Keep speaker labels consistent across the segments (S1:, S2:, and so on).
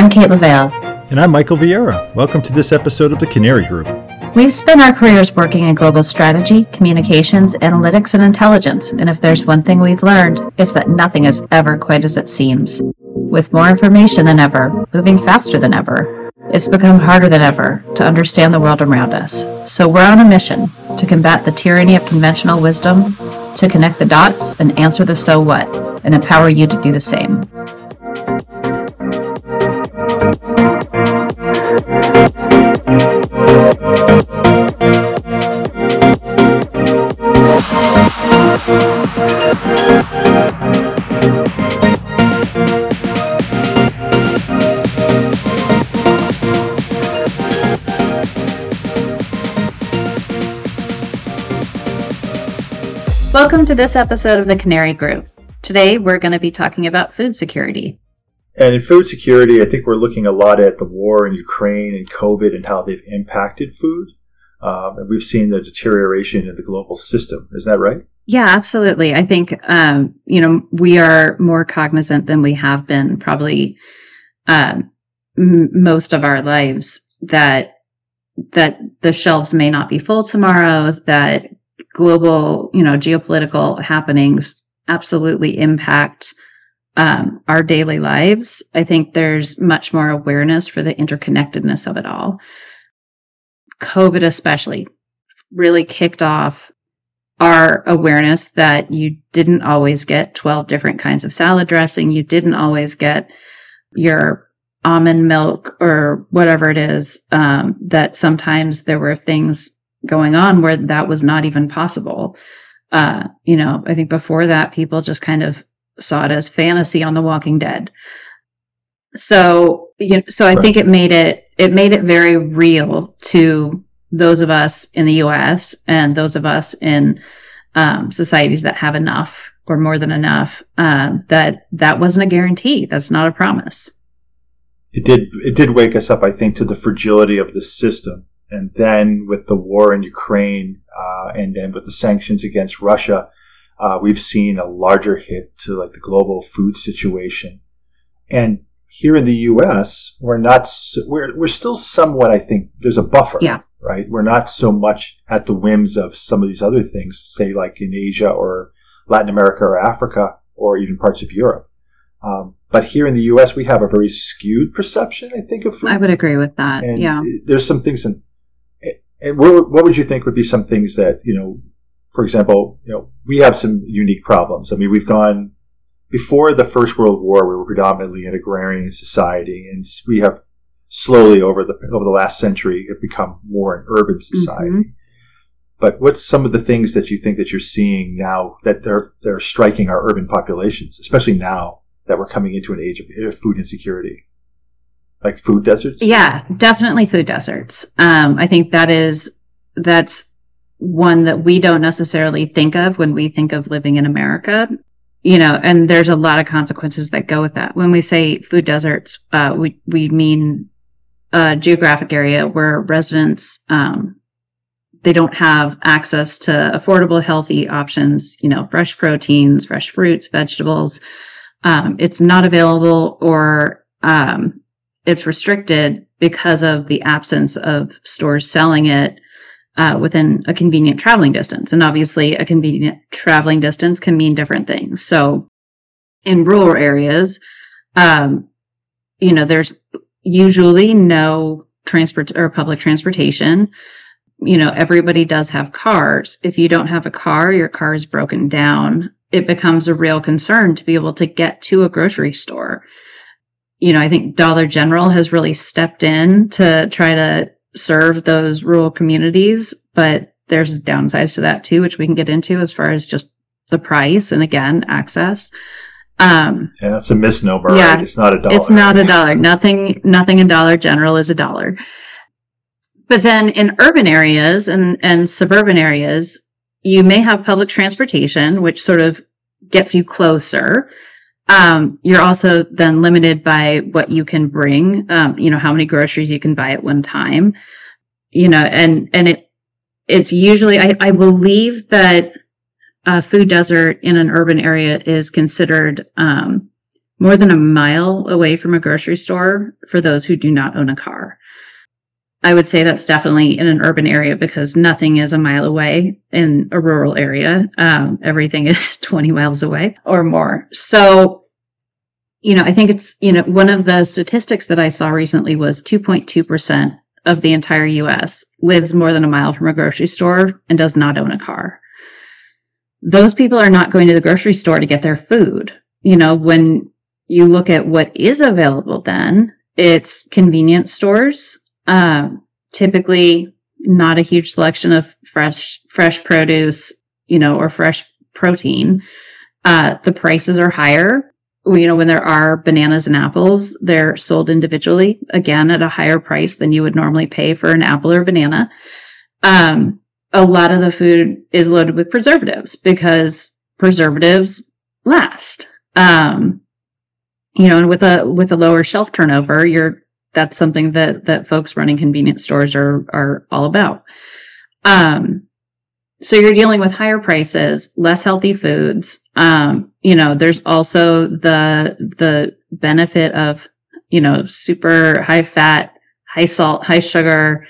S1: I'm Kate LaVale.
S2: And I'm Michael Vieira. Welcome to this episode of the Canary Group.
S1: We've spent our careers working in global strategy, communications, analytics, and intelligence, and if there's one thing we've learned, it's that nothing is ever quite as it seems. With more information than ever, moving faster than ever, it's become harder than ever to understand the world around us. So we're on a mission to combat the tyranny of conventional wisdom, to connect the dots and answer the so what, and empower you to do the same. This episode of the Canary Group. Today we're going to be talking about food security.
S2: And in food security, I think we're looking a lot at the war in Ukraine and COVID and how they've impacted food. Um, and we've seen the deterioration in the global system. Isn't that right?
S1: Yeah, absolutely. I think, um, you know, we are more cognizant than we have been probably um, m- most of our lives that that the shelves may not be full tomorrow, that global, you know, geopolitical happenings absolutely impact um, our daily lives. I think there's much more awareness for the interconnectedness of it all. COVID, especially, really kicked off our awareness that you didn't always get 12 different kinds of salad dressing. You didn't always get your almond milk or whatever it is. Um, that sometimes there were things going on where that was not even possible. Uh, you know, I think before that, people just kind of saw it as fantasy on The Walking Dead. So, you know, so I right. think it made it it made it very real to those of us in the U.S. and those of us in um, societies that have enough or more than enough. Uh, that that wasn't a guarantee. That's not a promise.
S2: It did. It did wake us up, I think, to the fragility of the system and then with the war in Ukraine, uh, and then with the sanctions against Russia, uh, we've seen a larger hit to like the global food situation. And here in the U.S., we're not, we're, we're still somewhat, I think, there's a buffer.
S1: Yeah.
S2: Right. We're not so much at the whims of some of these other things, say like in Asia or Latin America or Africa or even parts of Europe. Um, but here in the U.S., we have a very skewed perception, I think, of food.
S1: I would agree with that. And yeah.
S2: There's some things in and what, what would you think would be some things that you know for example you know we have some unique problems. I mean we've gone before the first world war we were predominantly an agrarian society and we have slowly over the over the last century have become more an urban society. Mm-hmm. but what's some of the things that you think that you're seeing now that they're they're striking our urban populations especially now that we're coming into an age of food insecurity like food deserts?
S1: Yeah, definitely food deserts. Um, I think that is that's one that we don't necessarily think of when we think of living in America. You know, and there's a lot of consequences that go with that. When we say food deserts, uh, we we mean a geographic area where residents um, they don't have access to affordable, healthy options. You know, fresh proteins, fresh fruits, vegetables. Um, it's not available, or um, it's restricted because of the absence of stores selling it uh, within a convenient traveling distance. And obviously, a convenient traveling distance can mean different things. So, in rural areas, um, you know, there's usually no transport or public transportation. You know, everybody does have cars. If you don't have a car, your car is broken down. It becomes a real concern to be able to get to a grocery store you know, I think Dollar General has really stepped in to try to serve those rural communities, but there's downsides to that too, which we can get into as far as just the price and again, access.
S2: Um, yeah, that's a misnomer. Yeah, right? it's not a dollar.
S1: It's not a dollar. nothing, nothing in Dollar General is a dollar. But then in urban areas and, and suburban areas, you may have public transportation, which sort of gets you closer um, you're also then limited by what you can bring, um, you know, how many groceries you can buy at one time, you know, and, and it, it's usually, I, I believe that a food desert in an urban area is considered, um, more than a mile away from a grocery store for those who do not own a car. I would say that's definitely in an urban area because nothing is a mile away in a rural area. Um, everything is 20 miles away or more. So, you know, I think it's, you know, one of the statistics that I saw recently was 2.2% of the entire US lives more than a mile from a grocery store and does not own a car. Those people are not going to the grocery store to get their food. You know, when you look at what is available then, it's convenience stores um, typically, not a huge selection of fresh fresh produce, you know, or fresh protein. Uh, the prices are higher. You know, when there are bananas and apples, they're sold individually, again at a higher price than you would normally pay for an apple or banana. Um, a lot of the food is loaded with preservatives because preservatives last. Um, you know, and with a with a lower shelf turnover, you're that's something that that folks running convenience stores are are all about. Um, so you're dealing with higher prices, less healthy foods. Um, you know, there's also the the benefit of you know super high fat, high salt, high sugar,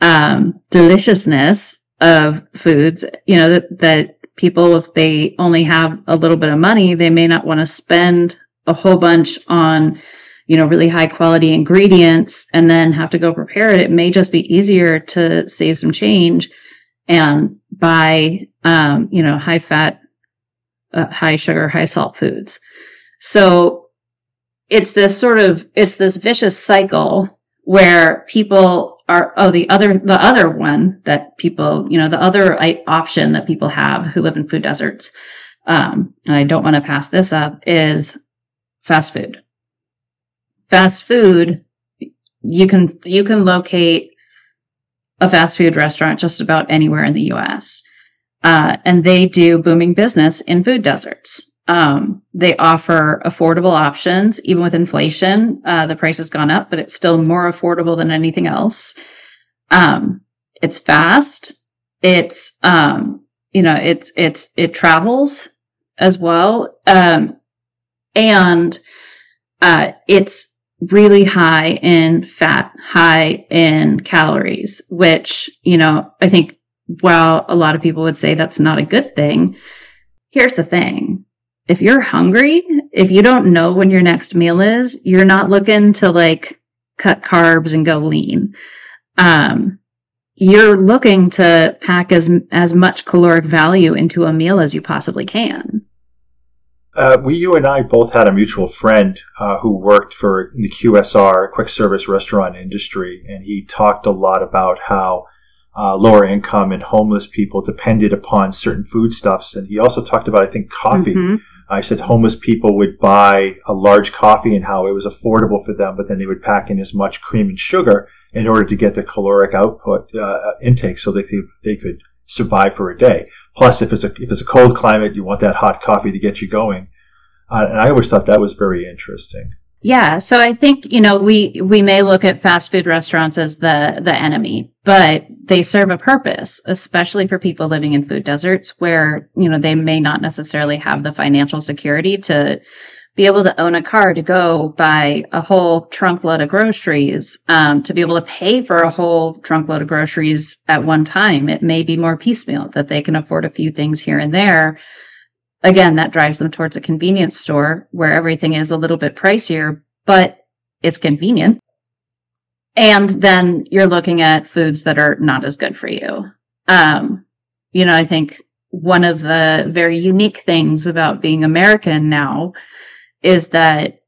S1: um, deliciousness of foods. You know that that people, if they only have a little bit of money, they may not want to spend a whole bunch on you know, really high quality ingredients and then have to go prepare it, it may just be easier to save some change and buy, um, you know, high fat, uh, high sugar, high salt foods. So it's this sort of, it's this vicious cycle where people are, oh, the other, the other one that people, you know, the other option that people have who live in food deserts, um, and I don't want to pass this up is fast food fast food, you can you can locate a fast food restaurant just about anywhere in the U.S. Uh, and they do booming business in food deserts. Um, they offer affordable options, even with inflation. Uh, the price has gone up, but it's still more affordable than anything else. Um, it's fast. It's um, you know, it's it's it travels as well, um, and uh, it's really high in fat, high in calories, which, you know, I think while a lot of people would say that's not a good thing, here's the thing. If you're hungry, if you don't know when your next meal is, you're not looking to like cut carbs and go lean. Um, you're looking to pack as as much caloric value into a meal as you possibly can.
S2: Uh, we, you and I both had a mutual friend uh, who worked for the QSR, quick service restaurant industry, and he talked a lot about how uh, lower income and homeless people depended upon certain foodstuffs. And he also talked about, I think, coffee. Mm-hmm. I said homeless people would buy a large coffee and how it was affordable for them, but then they would pack in as much cream and sugar in order to get the caloric output uh, intake so they could, they could survive for a day. Plus, if it's a if it's a cold climate, you want that hot coffee to get you going. Uh, and I always thought that was very interesting.
S1: Yeah, so I think you know we we may look at fast food restaurants as the the enemy, but they serve a purpose, especially for people living in food deserts where you know they may not necessarily have the financial security to be able to own a car to go buy a whole trunk load of groceries, um, to be able to pay for a whole trunk load of groceries at one time. It may be more piecemeal that they can afford a few things here and there. Again, that drives them towards a convenience store where everything is a little bit pricier, but it's convenient. And then you're looking at foods that are not as good for you. Um, you know, I think one of the very unique things about being American now is that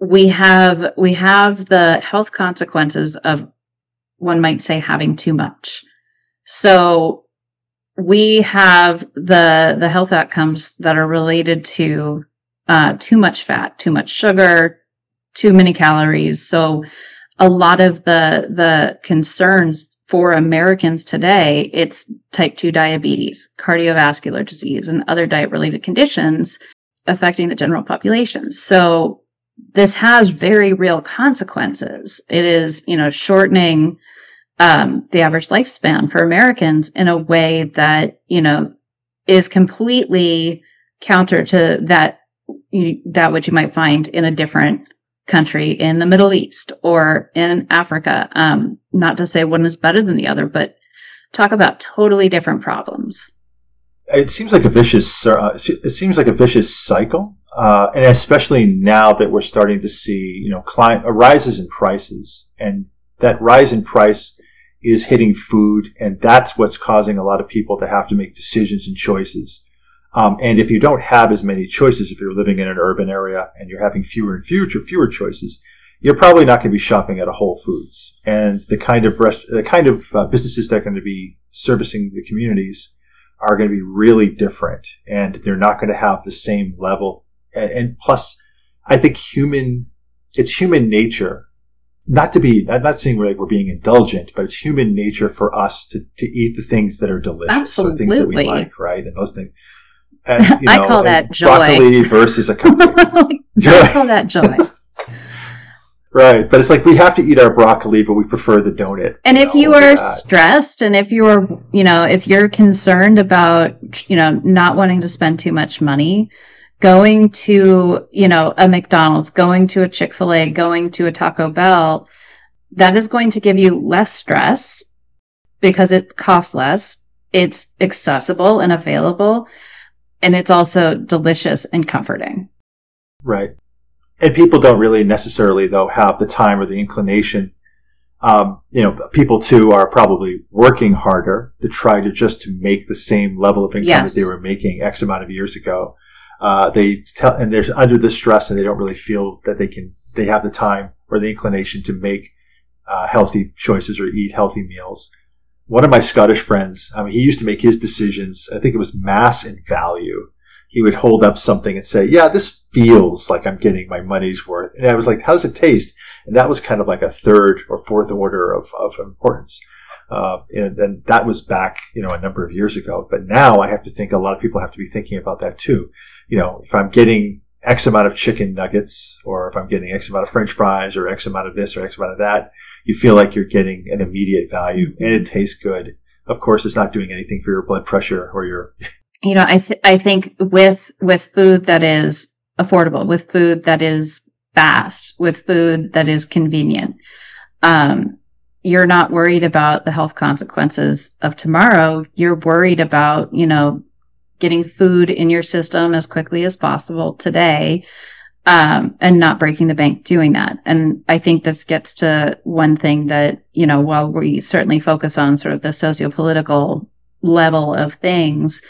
S1: we have we have the health consequences of one might say having too much. So we have the the health outcomes that are related to uh, too much fat, too much sugar, too many calories. So a lot of the the concerns for Americans today, it's type 2 diabetes, cardiovascular disease, and other diet related conditions affecting the general population. So this has very real consequences. It is, you know, shortening um, the average lifespan for Americans in a way that, you know, is completely counter to that, that which you might find in a different country in the Middle East or in Africa. Um, not to say one is better than the other, but talk about totally different problems.
S2: It seems like a vicious. Uh, it seems like a vicious cycle, uh, and especially now that we're starting to see, you know, climate, uh, rises in prices, and that rise in price is hitting food, and that's what's causing a lot of people to have to make decisions and choices. Um, and if you don't have as many choices, if you're living in an urban area and you're having fewer and fewer fewer choices, you're probably not going to be shopping at a Whole Foods. And the kind of rest, the kind of uh, businesses that are going to be servicing the communities are going to be really different, and they're not going to have the same level. And, and plus, I think human, it's human nature not to be I'm not saying we're like we're being indulgent, but it's human nature for us to, to eat the things that are delicious
S1: Absolutely.
S2: or things that we like, right? And those things. And,
S1: you know, I call that joy.
S2: Broccoli versus a cupcake.
S1: I call that joy.
S2: Right, but it's like we have to eat our broccoli, but we prefer the donut.
S1: And if know, you are stressed, and if you are, you know, if you're concerned about, you know, not wanting to spend too much money, going to, you know, a McDonald's, going to a Chick fil A, going to a Taco Bell, that is going to give you less stress because it costs less. It's accessible and available. And it's also delicious and comforting.
S2: Right. And people don't really necessarily, though, have the time or the inclination. Um, you know, people too are probably working harder to try to just to make the same level of income yes. that they were making X amount of years ago. Uh, they tell, and they're under the stress and they don't really feel that they can, they have the time or the inclination to make uh, healthy choices or eat healthy meals. One of my Scottish friends, I mean, he used to make his decisions. I think it was mass and value. He would hold up something and say, yeah, this feels like I'm getting my money's worth. And I was like, how does it taste? And that was kind of like a third or fourth order of, of importance. Uh, and, and that was back, you know, a number of years ago. But now I have to think a lot of people have to be thinking about that too you know, if I'm getting X amount of chicken nuggets, or if I'm getting X amount of French fries, or X amount of this, or X amount of that, you feel like you're getting an immediate value, and it tastes good. Of course, it's not doing anything for your blood pressure or your.
S1: You know, I th- I think with with food that is affordable, with food that is fast, with food that is convenient, um, you're not worried about the health consequences of tomorrow. You're worried about, you know, getting food in your system as quickly as possible today um, and not breaking the bank doing that. And I think this gets to one thing that, you know, while we certainly focus on sort of the socio-political level of things,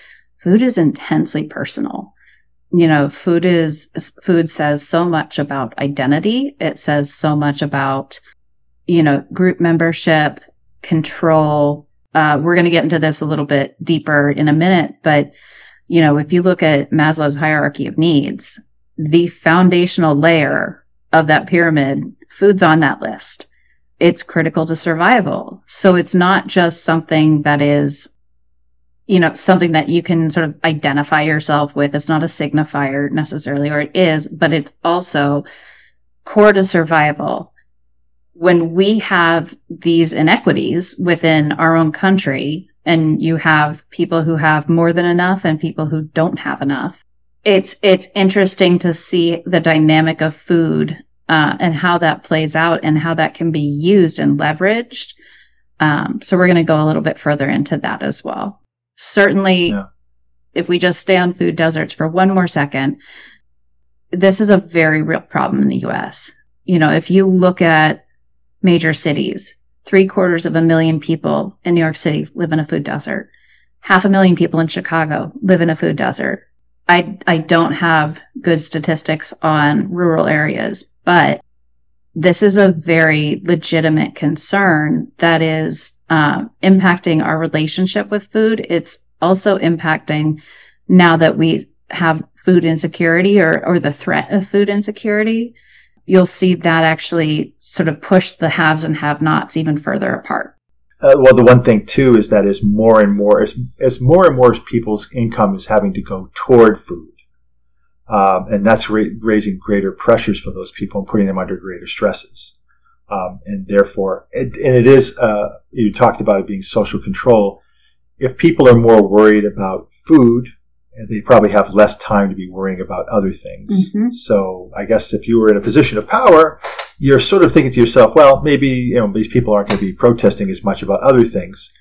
S1: food is intensely personal. You know, food is, food says so much about identity. It says so much about, you know, group membership, control. Uh, we're going to get into this a little bit deeper in a minute, but you know, if you look at Maslow's hierarchy of needs, the foundational layer of that pyramid, food's on that list. It's critical to survival. So it's not just something that is, you know, something that you can sort of identify yourself with. It's not a signifier necessarily, or it is, but it's also core to survival. When we have these inequities within our own country, and you have people who have more than enough and people who don't have enough. It's it's interesting to see the dynamic of food uh, and how that plays out and how that can be used and leveraged. Um, so we're going to go a little bit further into that as well. Certainly, yeah. if we just stay on food deserts for one more second, this is a very real problem in the U.S. You know, if you look at major cities, Three quarters of a million people in New York City live in a food desert. Half a million people in Chicago live in a food desert. I, I don't have good statistics on rural areas, but this is a very legitimate concern that is um, impacting our relationship with food. It's also impacting now that we have food insecurity or, or the threat of food insecurity you'll see that actually sort of push the haves and have nots even further apart.
S2: Uh, well, the one thing too is that as more and more as as more and more people's income is having to go toward food, um, and that's ra- raising greater pressures for those people and putting them under greater stresses. Um, and therefore, it, and it is uh, you talked about it being social control. If people are more worried about food they probably have less time to be worrying about other things.
S1: Mhm.
S2: So I guess if you were in a position of power, you're sort of thinking to yourself, well, maybe you know these people aren't going to be protesting as much about other things.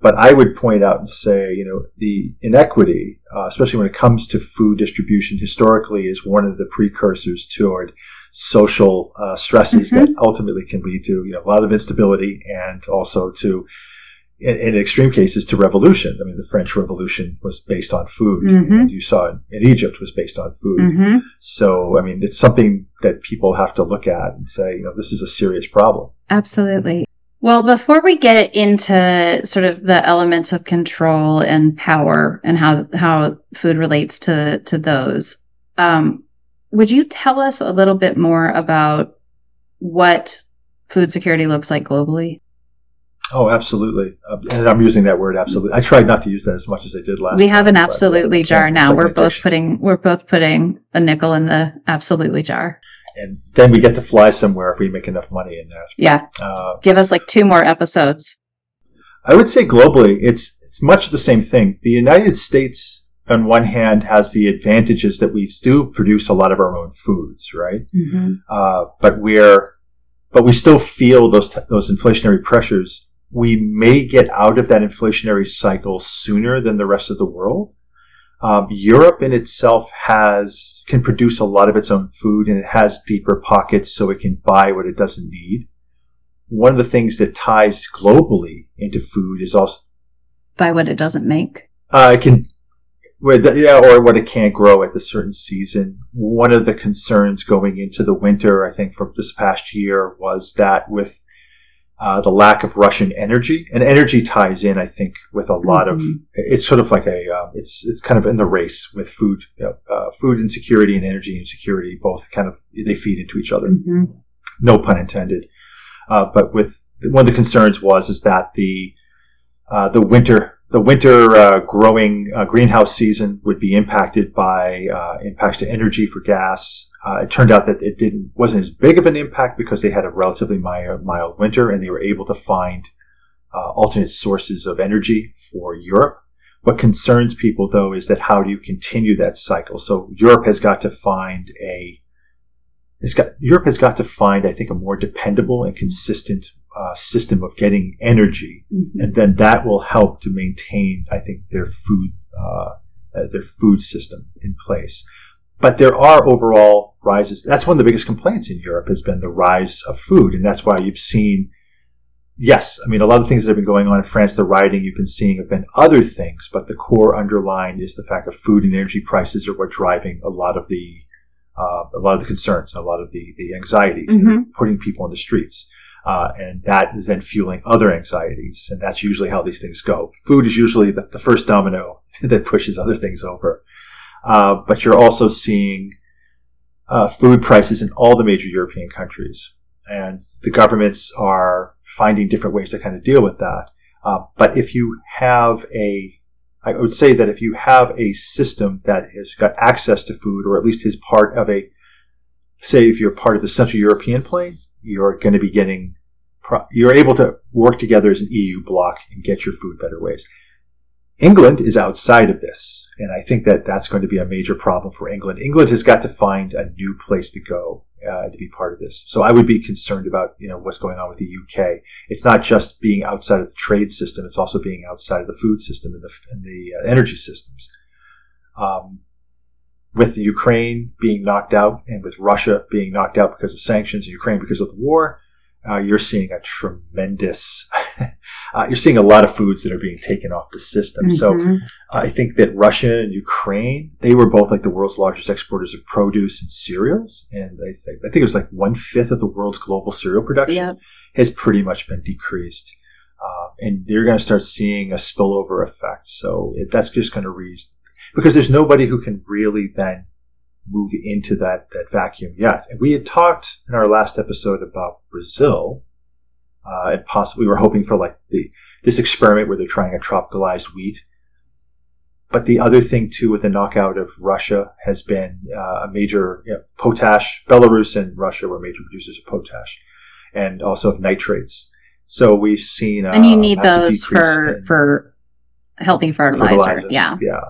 S2: But I would point out and say, you know, the inequity, uh, especially when it comes to food distribution, historically is one of the precursors toward social uh, stresses
S1: Mhm.
S2: that ultimately can lead to you know a lot of instability and also to in, in extreme cases to revolution. I mean, the French Revolution was based on food,
S1: Mhm.
S2: and you saw it in Egypt was based on food.
S1: hmm
S2: So, I mean, it's something that people have to look at and say, you know, this is a serious problem.
S1: Absolutely. Well, before we get into sort of the elements of control and power and how how food relates to to those, um, would you tell us a little bit more about what food security looks like globally?
S2: Oh, absolutely. Uh, and I'm using that word absolutely. I tried not to use that as much as I did last
S1: we have
S2: time,
S1: an
S2: but, uh,
S1: absolutely jar now.
S2: like
S1: we're both
S2: addiction.
S1: putting we're both putting a nickel in the absolutely jar.
S2: And then we get to fly somewhere if we make enough money in there.
S1: Yeah,
S2: Uh,
S1: give us like two more episodes.
S2: I would say globally, it's it's much the same thing. The United States, on one hand, has the advantages that we do produce a lot of our own foods, right?
S1: Mm-hmm.
S2: uh, but we're but we still feel those those inflationary pressures. We may get out of that inflationary cycle sooner than the rest of the world. Um, Europe in itself has can produce a lot of its own food, and it has deeper pockets, so it can buy what it doesn't need. One of the things that ties globally into food is also
S1: By what it doesn't make.
S2: uh, it can, where the- yeah, or what it can't grow at the certain season. One of the concerns going into the winter, I think, from this past year was that with uh, the lack of Russian energy, and energy ties in, I think, with a lot of.
S1: Mhm.
S2: It's sort of like a, uh, it's it's kind of in the race with food, you know, uh, food insecurity and energy insecurity. Both kind of they feed into each other
S1: hmm
S2: no pun intended. Uh, but with one of the concerns was is that the uh, the winter the winter uh, growing uh, greenhouse season would be impacted by uh, impacts to energy for gas. Uh, it turned out that it didn't wasn't as big of an impact because they had a relatively mild, mild winter and they were able to find uh, alternate sources of energy for Europe. What concerns people though is that how do you continue that cycle? So Europe has got to find a it's got Europe has got to find, I think, a more dependable and consistent uh, system of getting energy,
S1: hmm
S2: and then that will help to maintain, I think, their food uh, their food system in place. But there are overall rises. That's one of the biggest complaints in Europe has been the rise of food, and that's why you've seen. Yes, I mean a lot of things that have been going on in France, the rioting you've been seeing have been other things, but the core underlying is the fact that food and energy prices are what driving a lot of the uh, a lot of the concerns, and a lot of the the anxieties, that are putting people on the streets, uh, and that is then fueling other anxieties, and that's usually how these things go. Food is usually the, the first domino that pushes other things over, uh, but you're also seeing uh, food prices in all the major European countries, and the governments are finding different ways to kind of deal with that. Uh, but if you have a I would say that if you have a system that has got access to food, or at least is part of a, say, if you're part of the Central European plain, you're going to be getting, you're able to work together as an EU bloc and get your food better ways. England is outside of this, and I think that that's going to be a major problem for England. England has got to find a new place to go uh, to be part of this. So I would be concerned about you know what's going on with the UK. It's not just being outside of the trade system; it's also being outside of the food system and the, and the uh, energy systems. Um, with the Ukraine being knocked out, and with Russia being knocked out because of sanctions, and Ukraine because of the war, uh, you're seeing a tremendous. uh, you're seeing a lot of foods that are being taken off the system. So
S1: Mhm.
S2: I think that Russia and Ukraine, they were both like the world's largest exporters of produce and cereals. And I think, I think it was like one fifth of the world's global cereal production
S1: Yep.
S2: has pretty much been decreased. Uh, and they're going to start seeing a spillover effect. So it, that's just going to reach, because there's nobody who can really then move into that, that vacuum yet. And we had talked in our last episode about Brazil, uh, and possibly we were hoping for like the, this experiment where they're trying a tropicalized wheat. But the other thing too with the knockout of Russia has been uh, a major you know, potash. Belarus and Russia were major producers of potash and also of nitrates. So we've seen uh,
S1: and you need
S2: massive
S1: those for for healthy fertilizer. Yeah.
S2: yeah.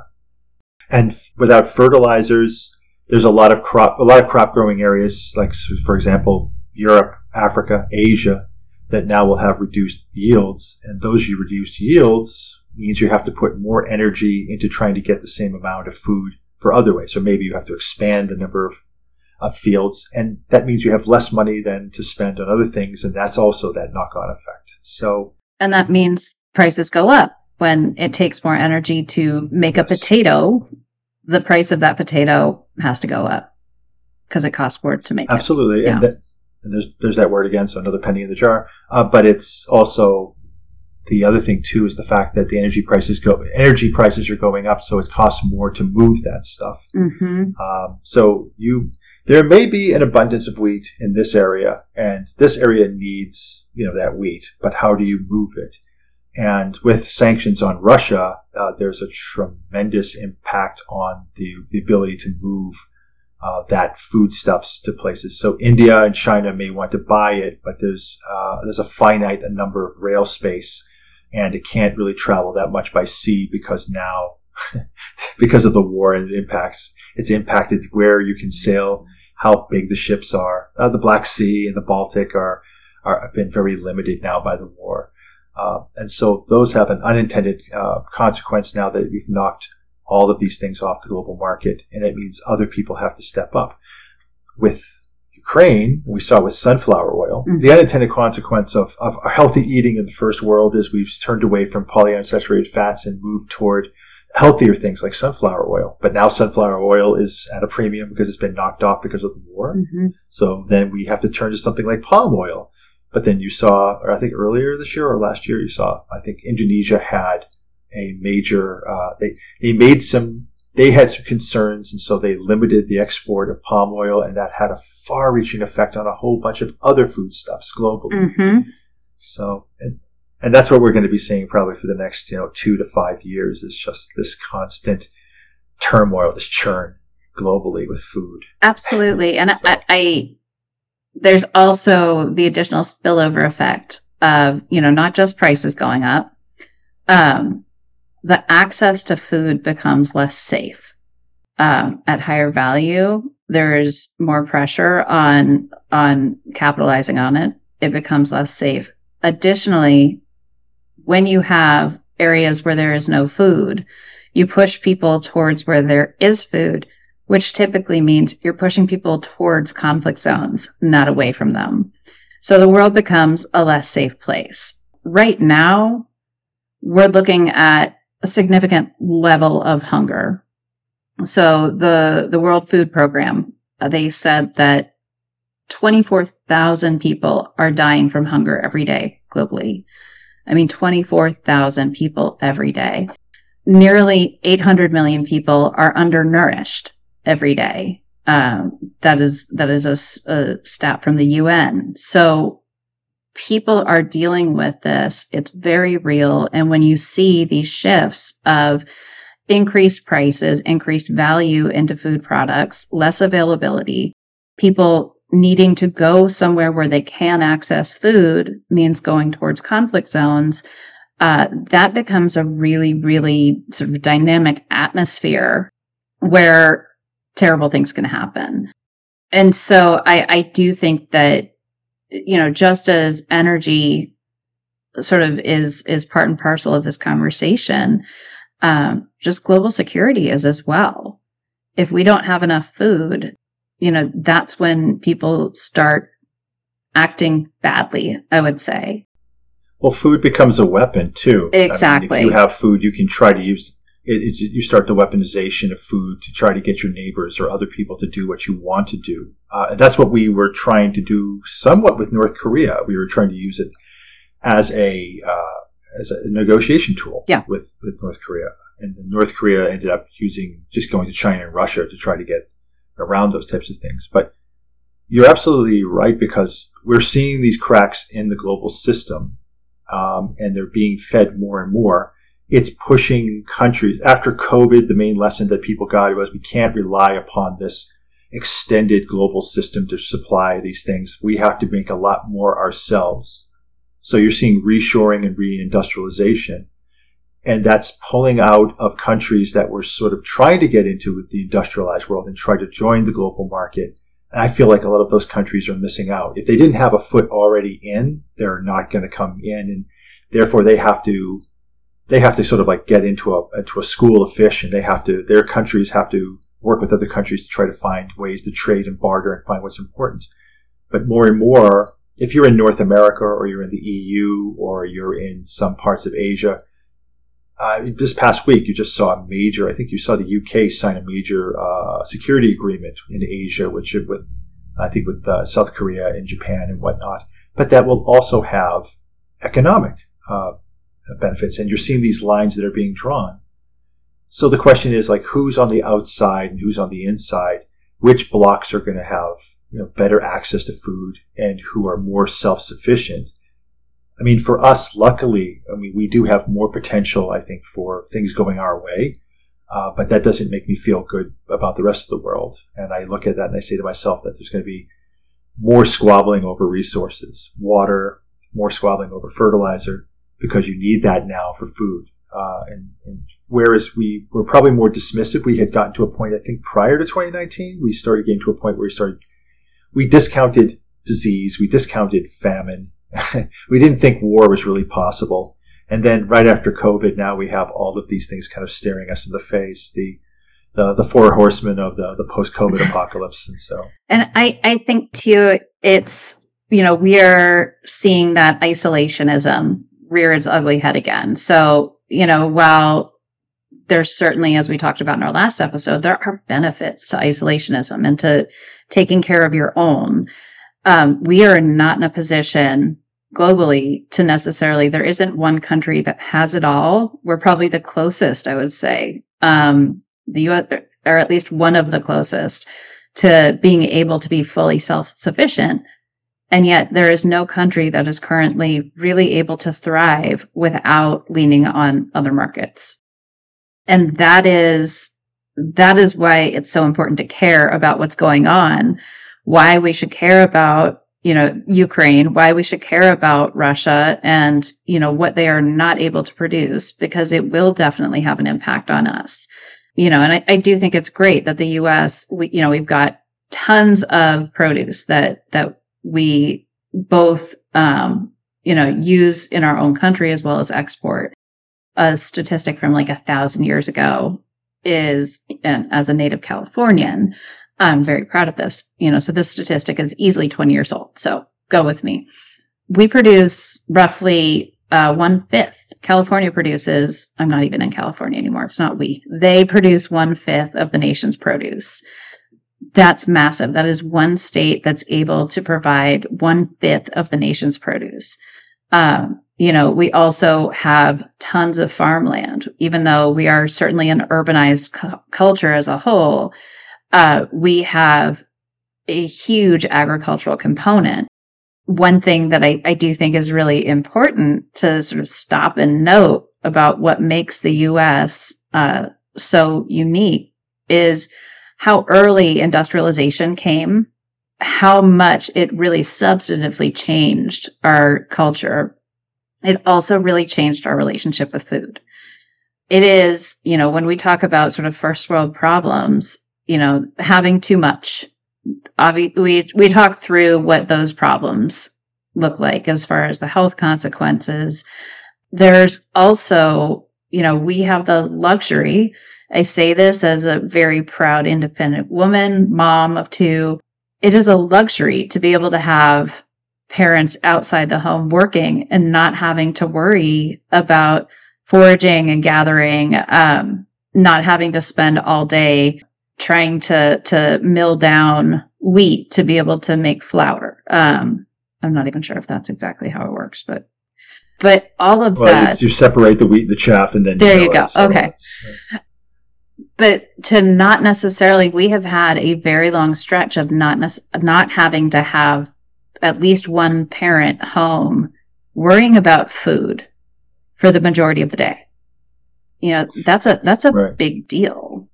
S2: And without fertilizers, there's a lot of crop, a lot of crop growing areas, like for example, Europe, Africa, Asia, that now will have reduced yields. And those reduced yields means you have to put more energy into trying to get the same amount of food for other ways. So maybe you have to expand the number of, of fields, and that means you have less money than to spend on other things, and that's also that knock-on effect. So,
S1: and that means prices go up when it takes more energy to make yes. a potato. The price of that potato has to go up because it costs more to make.
S2: Absolutely,
S1: it.
S2: and, yeah. and there's there's that word again. So another penny in the jar. Uh, but it's also the other thing too is the fact that the energy prices go energy prices are going up, so it costs more to move that stuff.
S1: Mm-hmm.
S2: Um, so you there may be an abundance of wheat in this area, and this area needs you know that wheat, but how do you move it? And with sanctions on Russia, uh, there's a tremendous impact on the, the ability to move uh, that foodstuffs to places. So India and China may want to buy it, but there's uh, there's a finite number of rail space and it can't really travel that much by sea because now, because of the war and it impacts, it's impacted where you can sail, how big the ships are. Uh, the Black Sea and the Baltic are, are have been very limited now by the war. Uh, and so those have an unintended uh, consequence now that we've knocked all of these things off the global market, and it means other people have to step up. With Ukraine, we saw with sunflower oil, mm-hmm. the unintended consequence of, of healthy eating in the first world is we've turned away from polyunsaturated fats and moved toward healthier things like sunflower oil. But now sunflower oil is at a premium because it's been knocked off because of the war.
S1: Mm-hmm.
S2: So then we have to turn to something like palm oil. But then you saw, or I think earlier this year or last year, you saw, I think Indonesia had a major, uh, they, they made some they had some concerns, and so they limited the export of palm oil, and that had a far-reaching effect on a whole bunch of other foodstuffs globally.
S1: Mm-hmm.
S2: So, and, and that's what we're going to be seeing probably for the next, you know, two to five years is just this constant turmoil, this churn globally with food.
S1: Absolutely, and so. I, I there's also the additional spillover effect of you know not just prices going up. Um, the access to food becomes less safe um, at higher value. There's more pressure on on capitalizing on it. It becomes less safe. Additionally, when you have areas where there is no food, you push people towards where there is food, which typically means you're pushing people towards conflict zones, not away from them. So the world becomes a less safe place. Right now, we're looking at a significant level of hunger. So the the World Food Program they said that 24,000 people are dying from hunger every day globally. I mean 24,000 people every day. Nearly 800 million people are undernourished every day. Um, that is that is a, a stat from the UN. So people are dealing with this. It's very real. And when you see these shifts of increased prices, increased value into food products, less availability, people needing to go somewhere where they can access food means going towards conflict zones. Uh, that becomes a really, really sort of dynamic atmosphere where terrible things can happen. And so I, I do think that you know, just as energy sort of is is part and parcel of this conversation, um, just global security is as well. If we don't have enough food, you know, that's when people start acting badly. I would say.
S2: Well, food becomes a weapon too.
S1: Exactly.
S2: I mean, if you have food, you can try to use it, it, you start the weaponization of food to try to get your neighbors or other people to do what you want to do. Uh, that's what we were trying to do somewhat with North Korea. We were trying to use it as a uh, as a negotiation tool
S1: yeah.
S2: with, with North Korea. And North Korea ended up using just going to China and Russia to try to get around those types of things. But you're absolutely right because we're seeing these cracks in the global system, um, and they're being fed more and more it's pushing countries. After COVID, the main lesson that people got was we can't rely upon this extended global system to supply these things. We have to make a lot more ourselves. So you're seeing reshoring and reindustrialization. and that's pulling out of countries that were sort of trying to get into the industrialized world and try to join the global market. And I feel like a lot of those countries are missing out. If they didn't have a foot already in, they're not going to come in, and therefore they have to they have to sort of like get into a into a school of fish, and they have to their countries have to work with other countries to try to find ways to trade and barter and find what's important. But more and more, if you're in North America or you're in the EU or you're in some parts of Asia, uh, this past week you just saw a major. I think you saw the UK sign a major uh, security agreement in Asia, which with I think with uh, South Korea and Japan and whatnot. But that will also have economic uh, benefits, and you're seeing these lines that are being drawn. So the question is like, who's on the outside and who's on the inside? Which blocs are going to have you know, better access to food and who are more self-sufficient? I mean, for us, luckily, I mean, we do have more potential, I think, for things going our way. Uh, but that doesn't make me feel good about the rest of the world. And I look at that and I say to myself that there's going to be more squabbling over resources, water, more squabbling over fertilizer, because you need that now for food. Uh, and, and, whereas we were probably more dismissive, we had gotten to a point, I think prior to 2019, we started getting to a point where we started, we discounted disease, we discounted famine. we didn't think war was really possible. And then right after COVID, now we have all of these things kind of staring us in the face. The, the, the four horsemen of the, the post COVID apocalypse. And so.
S1: And I, I think too, it's, you know, we are seeing that isolationism rear its ugly head again. So you know, while there's certainly, as we talked about in our last episode, there are benefits to isolationism and to taking care of your own. Um, we are not in a position globally to necessarily, there isn't one country that has it all. We're probably the closest, I would say. Um, the US, or at least one of the closest to being able to be fully self sufficient. And yet there is no country that is currently really able to thrive without leaning on other markets. And that is, that is why it's so important to care about what's going on, why we should care about, you know, Ukraine, why we should care about Russia and, you know, what they are not able to produce, because it will definitely have an impact on us. You know, and I, I do think it's great that the US, we, you know, we've got tons of produce that, that we both, um, you know, use in our own country as well as export. A statistic from like a thousand years ago is, and as a native Californian, I'm very proud of this. You know, so this statistic is easily 20 years old. So go with me. We produce roughly uh, one fifth. California produces, I'm not even in California anymore. It's not we. They produce one fifth of the nation's produce that's massive. That is one state that's able to provide one fifth of the nation's produce. Um, you know, we also have tons of farmland, even though we are certainly an urbanized cu- culture as a whole. Uh, we have a huge agricultural component. One thing that I, I do think is really important to sort of stop and note about what makes the U.S. Uh, so unique is how early industrialization came, how much it really substantively changed our culture. It also really changed our relationship with food. It is, you know, when we talk about sort of first world problems, you know, having too much, Obviously, we, we talk through what those problems look like as far as the health consequences. There's also, you know, we have the luxury I say this as a very proud independent woman, mom of two. It is a luxury to be able to have parents outside the home working and not having to worry about foraging and gathering, um, not having to spend all day trying to to mill down wheat to be able to make flour. Um, I'm not even sure if that's exactly how it works, but but all of well, that
S2: you separate the wheat, and the chaff, and then
S1: there you, go. So okay, but to not necessarily we have had a very long stretch of not not having to have at least one parent home worrying about food for the majority of the day. You know that's a that's a right. big deal.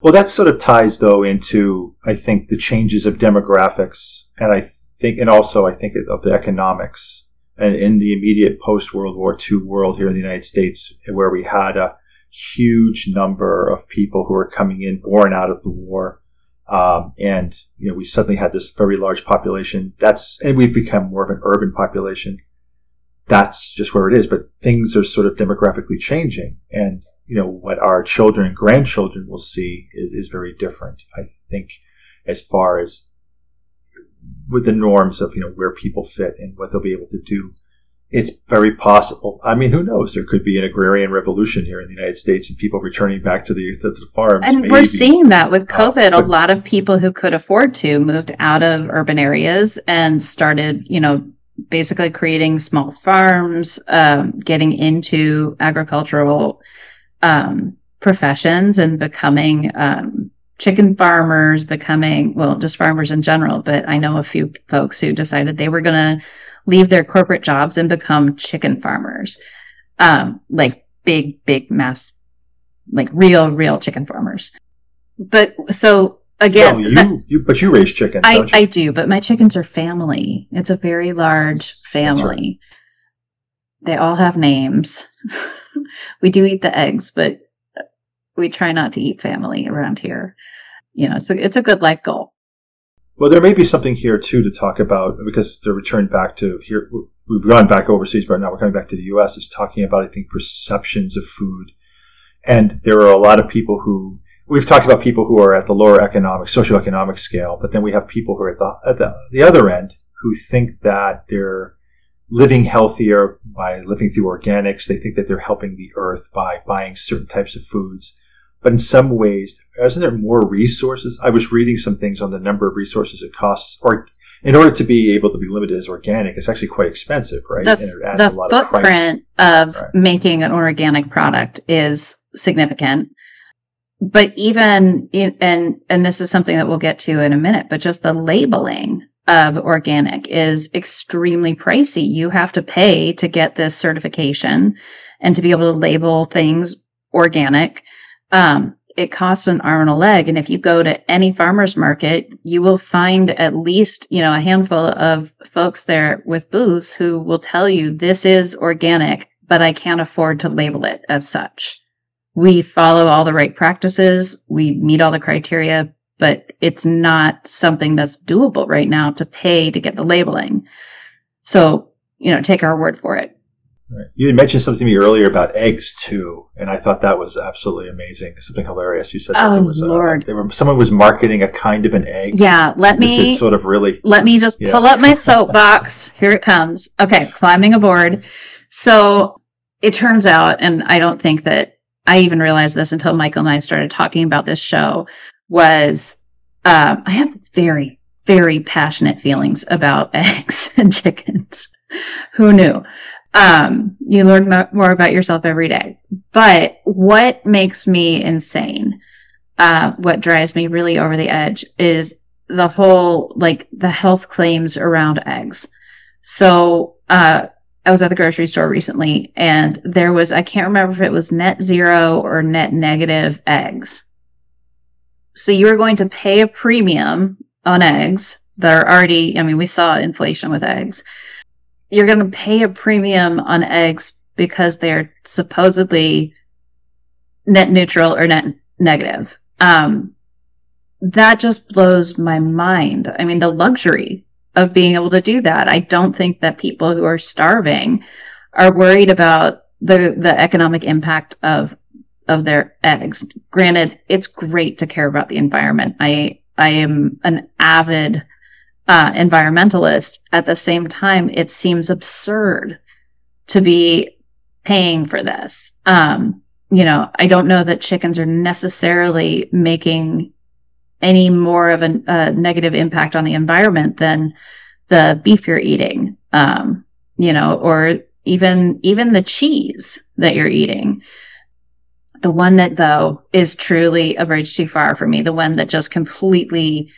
S2: Well that sort of ties though into i think the changes of demographics and i think and also i think of the economics. And in the immediate post World War II world here in the United States, where we had a huge number of people who were coming in born out of the war. Um, and you know we suddenly had this very large population. That's and we've become more of an urban population. That's just where it is. But things are sort of demographically changing, and you know what our children and grandchildren will see is is very different. I think as far as with the norms of you know where people fit and what they'll be able to do it's very possible. I mean, who knows? There could be an agrarian revolution here in the United States and people returning back to the, to the farms.
S1: And maybe. we're seeing that with uh, COVID. Uh, but, a lot of people who could afford to moved out of urban areas and started, you know, basically creating small farms, um, getting into agricultural um, professions and becoming um, chicken farmers, becoming, well, just farmers in general. But I know a few folks who decided they were going to leave their corporate jobs and become chicken farmers. Um, like big, big mass, like real, real chicken farmers. But so again,
S2: you, that, you, but you raise chickens.
S1: I, I do, but my chickens are family. It's a very large family. Right. They all have names. we do eat the eggs, but we try not to eat family around here. You know, it's a, it's a good life goal.
S2: Well, there may be something here too to talk about because the return back to here, we've gone back overseas, but now we're coming back to the U.S. is talking about, I think, perceptions of food. And there are a lot of people who, we've talked about people who are at the lower economic, socioeconomic scale, but then we have people who are at the, at the, the other end who think that they're living healthier by living through organics. They think that they're helping the earth by buying certain types of foods. But in some ways, isn't there more resources? I was reading some things on the number of resources it costs, or in order to be able to be limited as organic, it's actually quite expensive, right?
S1: The, the footprint of, of right. making an organic product is significant. But even in, and and this is something that we'll get to in a minute, but just the labeling of organic is extremely pricey. You have to pay to get this certification and to be able to label things organic um, it costs an arm and a leg. And if you go to any farmer's market, you will find at least, you know, a handful of folks there with booths who will tell you this is organic, but I can't afford to label it as such. We follow all the right practices. We meet all the criteria, but it's not something that's doable right now to pay to get the labeling. So, you know, take our word for it.
S2: Right. You had mentioned something to me earlier about eggs too, and I thought that was absolutely amazing. Something hilarious. You said
S1: oh,
S2: there was
S1: Lord.
S2: A, there were, someone was marketing a kind of an egg.
S1: Yeah, let me
S2: sort of really.
S1: Let me just yeah. pull up my soapbox. Here it comes. Okay, climbing aboard. So it turns out, and I don't think that I even realized this until Michael and I started talking about this show. Was um, I have very, very passionate feelings about eggs and chickens. Who knew? Um, you learn more about yourself every day. But what makes me insane, uh, what drives me really over the edge is the whole, like, the health claims around eggs. So, uh, I was at the grocery store recently and there was, I can't remember if it was net zero or net negative eggs. So you are going to pay a premium on eggs that are already, I mean, we saw inflation with eggs you're going to pay a premium on eggs because they're supposedly net neutral or net negative. Um, that just blows my mind. I mean, the luxury of being able to do that. I don't think that people who are starving are worried about the the economic impact of of their eggs. Granted, it's great to care about the environment. I I am an avid uh, environmentalist, at the same time, it seems absurd to be paying for this. Um, you know, I don't know that chickens are necessarily making any more of a, a negative impact on the environment than the beef you're eating, um, you know, or even even the cheese that you're eating. The one that though is truly a bridge too far for me, the one that just completely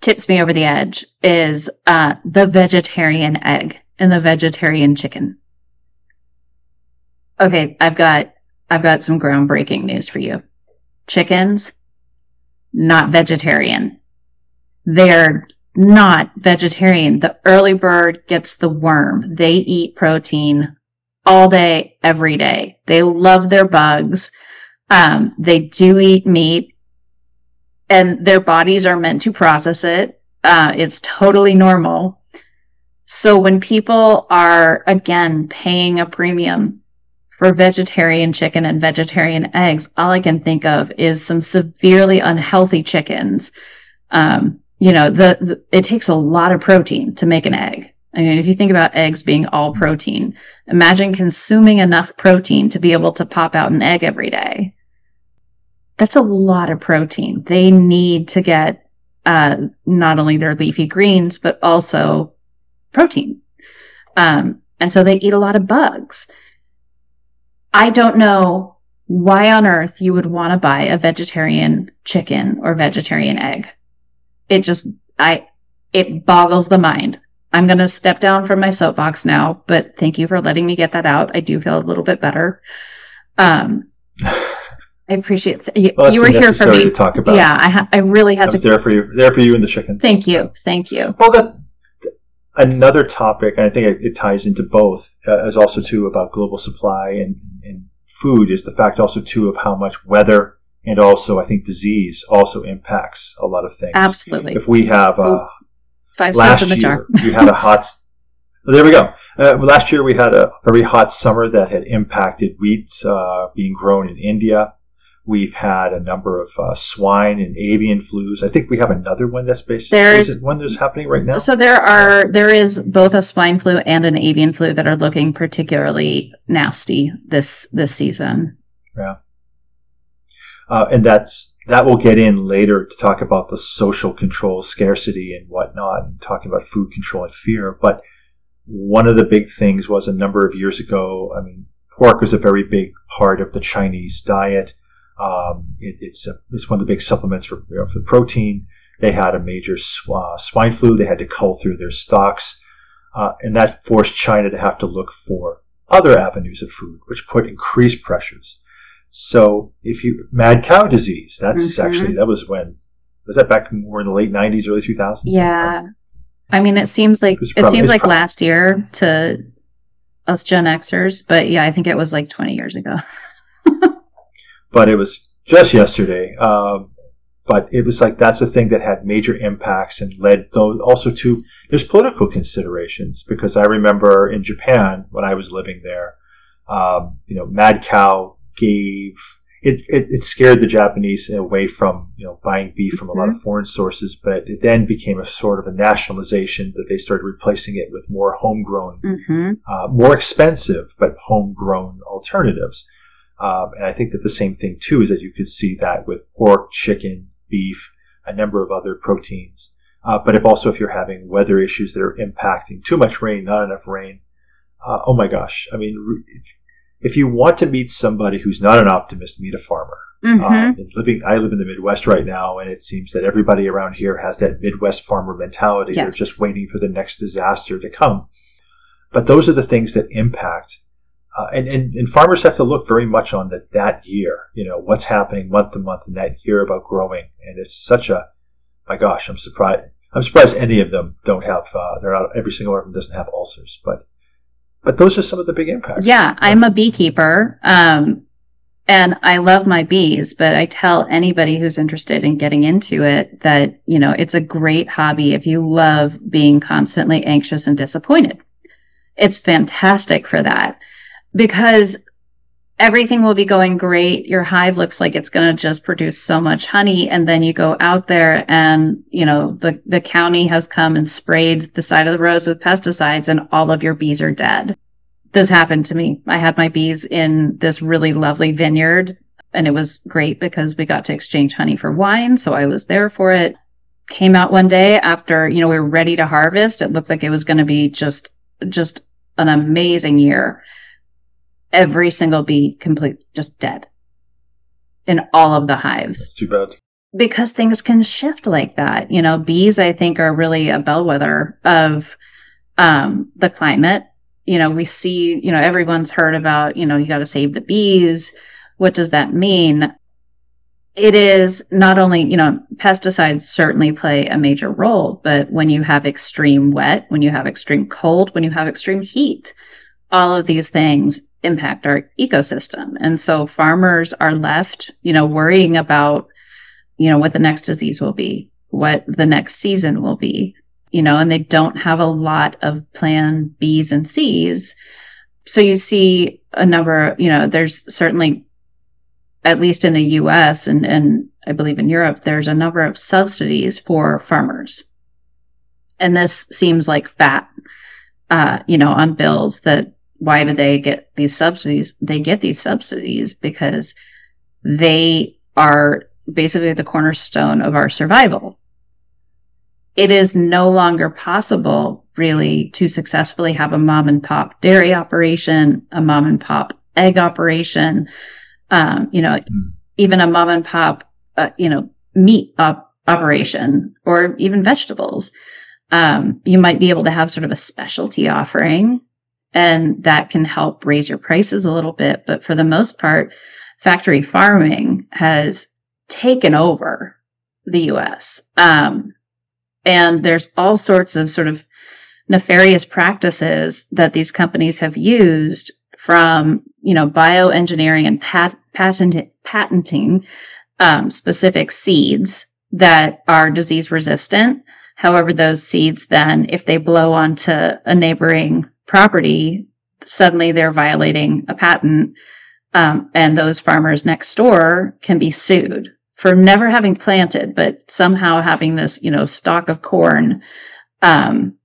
S1: tips me over the edge is uh, the vegetarian egg and the vegetarian chicken. Okay, I've got I've got some groundbreaking news for you. Chickens not vegetarian. They're not vegetarian. The early bird gets the worm. They eat protein all day, every day. They love their bugs. Um, they do eat meat and their bodies are meant to process it. Uh, it's totally normal. So when people are again paying a premium for vegetarian chicken and vegetarian eggs, all I can think of is some severely unhealthy chickens. Um, you know, the, the, it takes a lot of protein to make an egg. I mean, if you think about eggs being all protein, imagine consuming enough protein to be able to pop out an egg every day. That's a lot of protein. They need to get uh, not only their leafy greens, but also protein. Um, and so they eat a lot of bugs. I don't know why on earth you would want to buy a vegetarian chicken or vegetarian egg. It just, I, it boggles the mind. I'm going to step down from my soapbox now, but thank you for letting me get that out. I do feel a little bit better. Um, I appreciate th- you,
S2: Well,
S1: you were here for me.
S2: to talk about.
S1: Yeah, I, ha- I really
S2: I
S1: had
S2: was
S1: to.
S2: there for you, there for you and the chickens.
S1: Thank you, thank you.
S2: Well, that another topic, and I think it, it ties into both, uh, is also too about global supply and, and food. Is the fact also too of how much weather and also I think disease also impacts a lot of things.
S1: Absolutely,
S2: If we have uh,
S1: Oh, five
S2: last year we had a hot. oh, there we go. Uh, last year we had a very hot summer that had impacted wheat uh, being grown in India. We've had a number of uh, swine and avian flus. I think we have another one that's based.
S1: There's-
S2: is one that's happening right now?
S1: So there are there is both a swine flu and an avian flu that are looking particularly nasty this this season.
S2: uh, and that's that will get in later to talk about the social control, scarcity, and whatnot, and talking about food control and fear. But one of the big things was a number of years ago. I mean, pork was a very big part of the Chinese diet. Um, it, it's a, it's one of the big supplements for you know, for protein. They had a major sw- uh, swine flu. They had to cull through their stocks, uh, and that forced China to have to look for other avenues of food, which put increased pressures. So if you mad cow disease, that's
S1: Mhm.
S2: actually that was when was that back more in the late nineties, early two thousands?
S1: Yeah, I mean it seems like
S2: It
S1: it seems like last year to us Gen Xers, but yeah, I think it was like 20 years ago.
S2: but it was just yesterday. Um, but it was like that's a thing that had major impacts and led though also to there's political considerations because I remember in Japan when I was living there, um, you know, Mad Cow gave it, it, it scared the Japanese away from you know buying beef from a lot of foreign sources, but it then became a sort of a nationalization that they started replacing it with more homegrown
S1: Mm-hmm.
S2: uh, more expensive but homegrown alternatives. Um, and I think that the same thing too is that you could see that with pork, chicken, beef, a number of other proteins. Uh, but if also if you're having weather issues that are impacting too much rain, not enough rain, uh, oh my gosh! I mean, if, if you want to meet somebody who's not an optimist, meet a farmer.
S1: Mm-hmm.
S2: Um, living, I live in the Midwest right now, and it seems that everybody around here has that Midwest farmer mentality. They're just waiting for the next disaster to come. But those are the things that impact, uh, and, and and farmers have to look very much on that that year. You know what's happening month to month in that year about growing, and it's such a, my gosh, I'm surprised. I'm surprised any of them don't have. Uh, they're not every single one of them doesn't have ulcers, but but those are some of the big impacts.
S1: Yeah, I'm a beekeeper. Um, and I love my bees, but I tell anybody who's interested in getting into it that, you know, it's a great hobby if you love being constantly anxious and disappointed. It's fantastic for that because everything will be going great. Your hive looks like it's going to just produce so much honey. And then you go out there and, you know, the, the county has come and sprayed the side of the roads with pesticides and all of your bees are dead. This happened to me. I had my bees in this really lovely vineyard and it was great because we got to exchange honey for wine. So I was there for it. Came out one day after, you know, we were ready to harvest. It looked like it was going to be just, just an amazing year every single bee complete just dead in all of the hives
S2: That's too bad.
S1: because things can shift like that. You know, bees I think are really a bellwether of um, the climate. You know, we see, you know, everyone's heard about, you know, you got to save the bees. What does that mean? it is not only, you know, pesticides certainly play a major role, but when you have extreme wet, when you have extreme cold, when you have extreme heat, all of these things impact our ecosystem. And so farmers are left, you know, worrying about, you know, what the next disease will be, what the next season will be, you know, and they don't have a lot of plan B's and C's. So you see a number, you know, there's certainly, at least in the US and, and I believe in Europe, there's a number of subsidies for farmers. And this seems like fat, uh, you know, on bills that why do they get these subsidies? They get these subsidies because they are basically the cornerstone of our survival. It is no longer possible, really, to successfully have a mom and pop dairy operation, a mom and pop egg operation, um, you know, mm. even a mom and pop, uh, you know, meat op- operation, or even vegetables. Um, you might be able to have sort of a specialty offering and that can help raise your prices a little bit. But for the most part, factory farming has taken over the US. Um, and there's all sorts of sort of nefarious practices that these companies have used from, you know, bioengineering and pat- patent- patenting um, specific seeds that are disease resistant. However, those seeds then, if they blow onto a neighboring property, suddenly they're violating a patent, um, and those farmers next door can be sued for never having planted, but somehow having this, you know, stalk of corn um,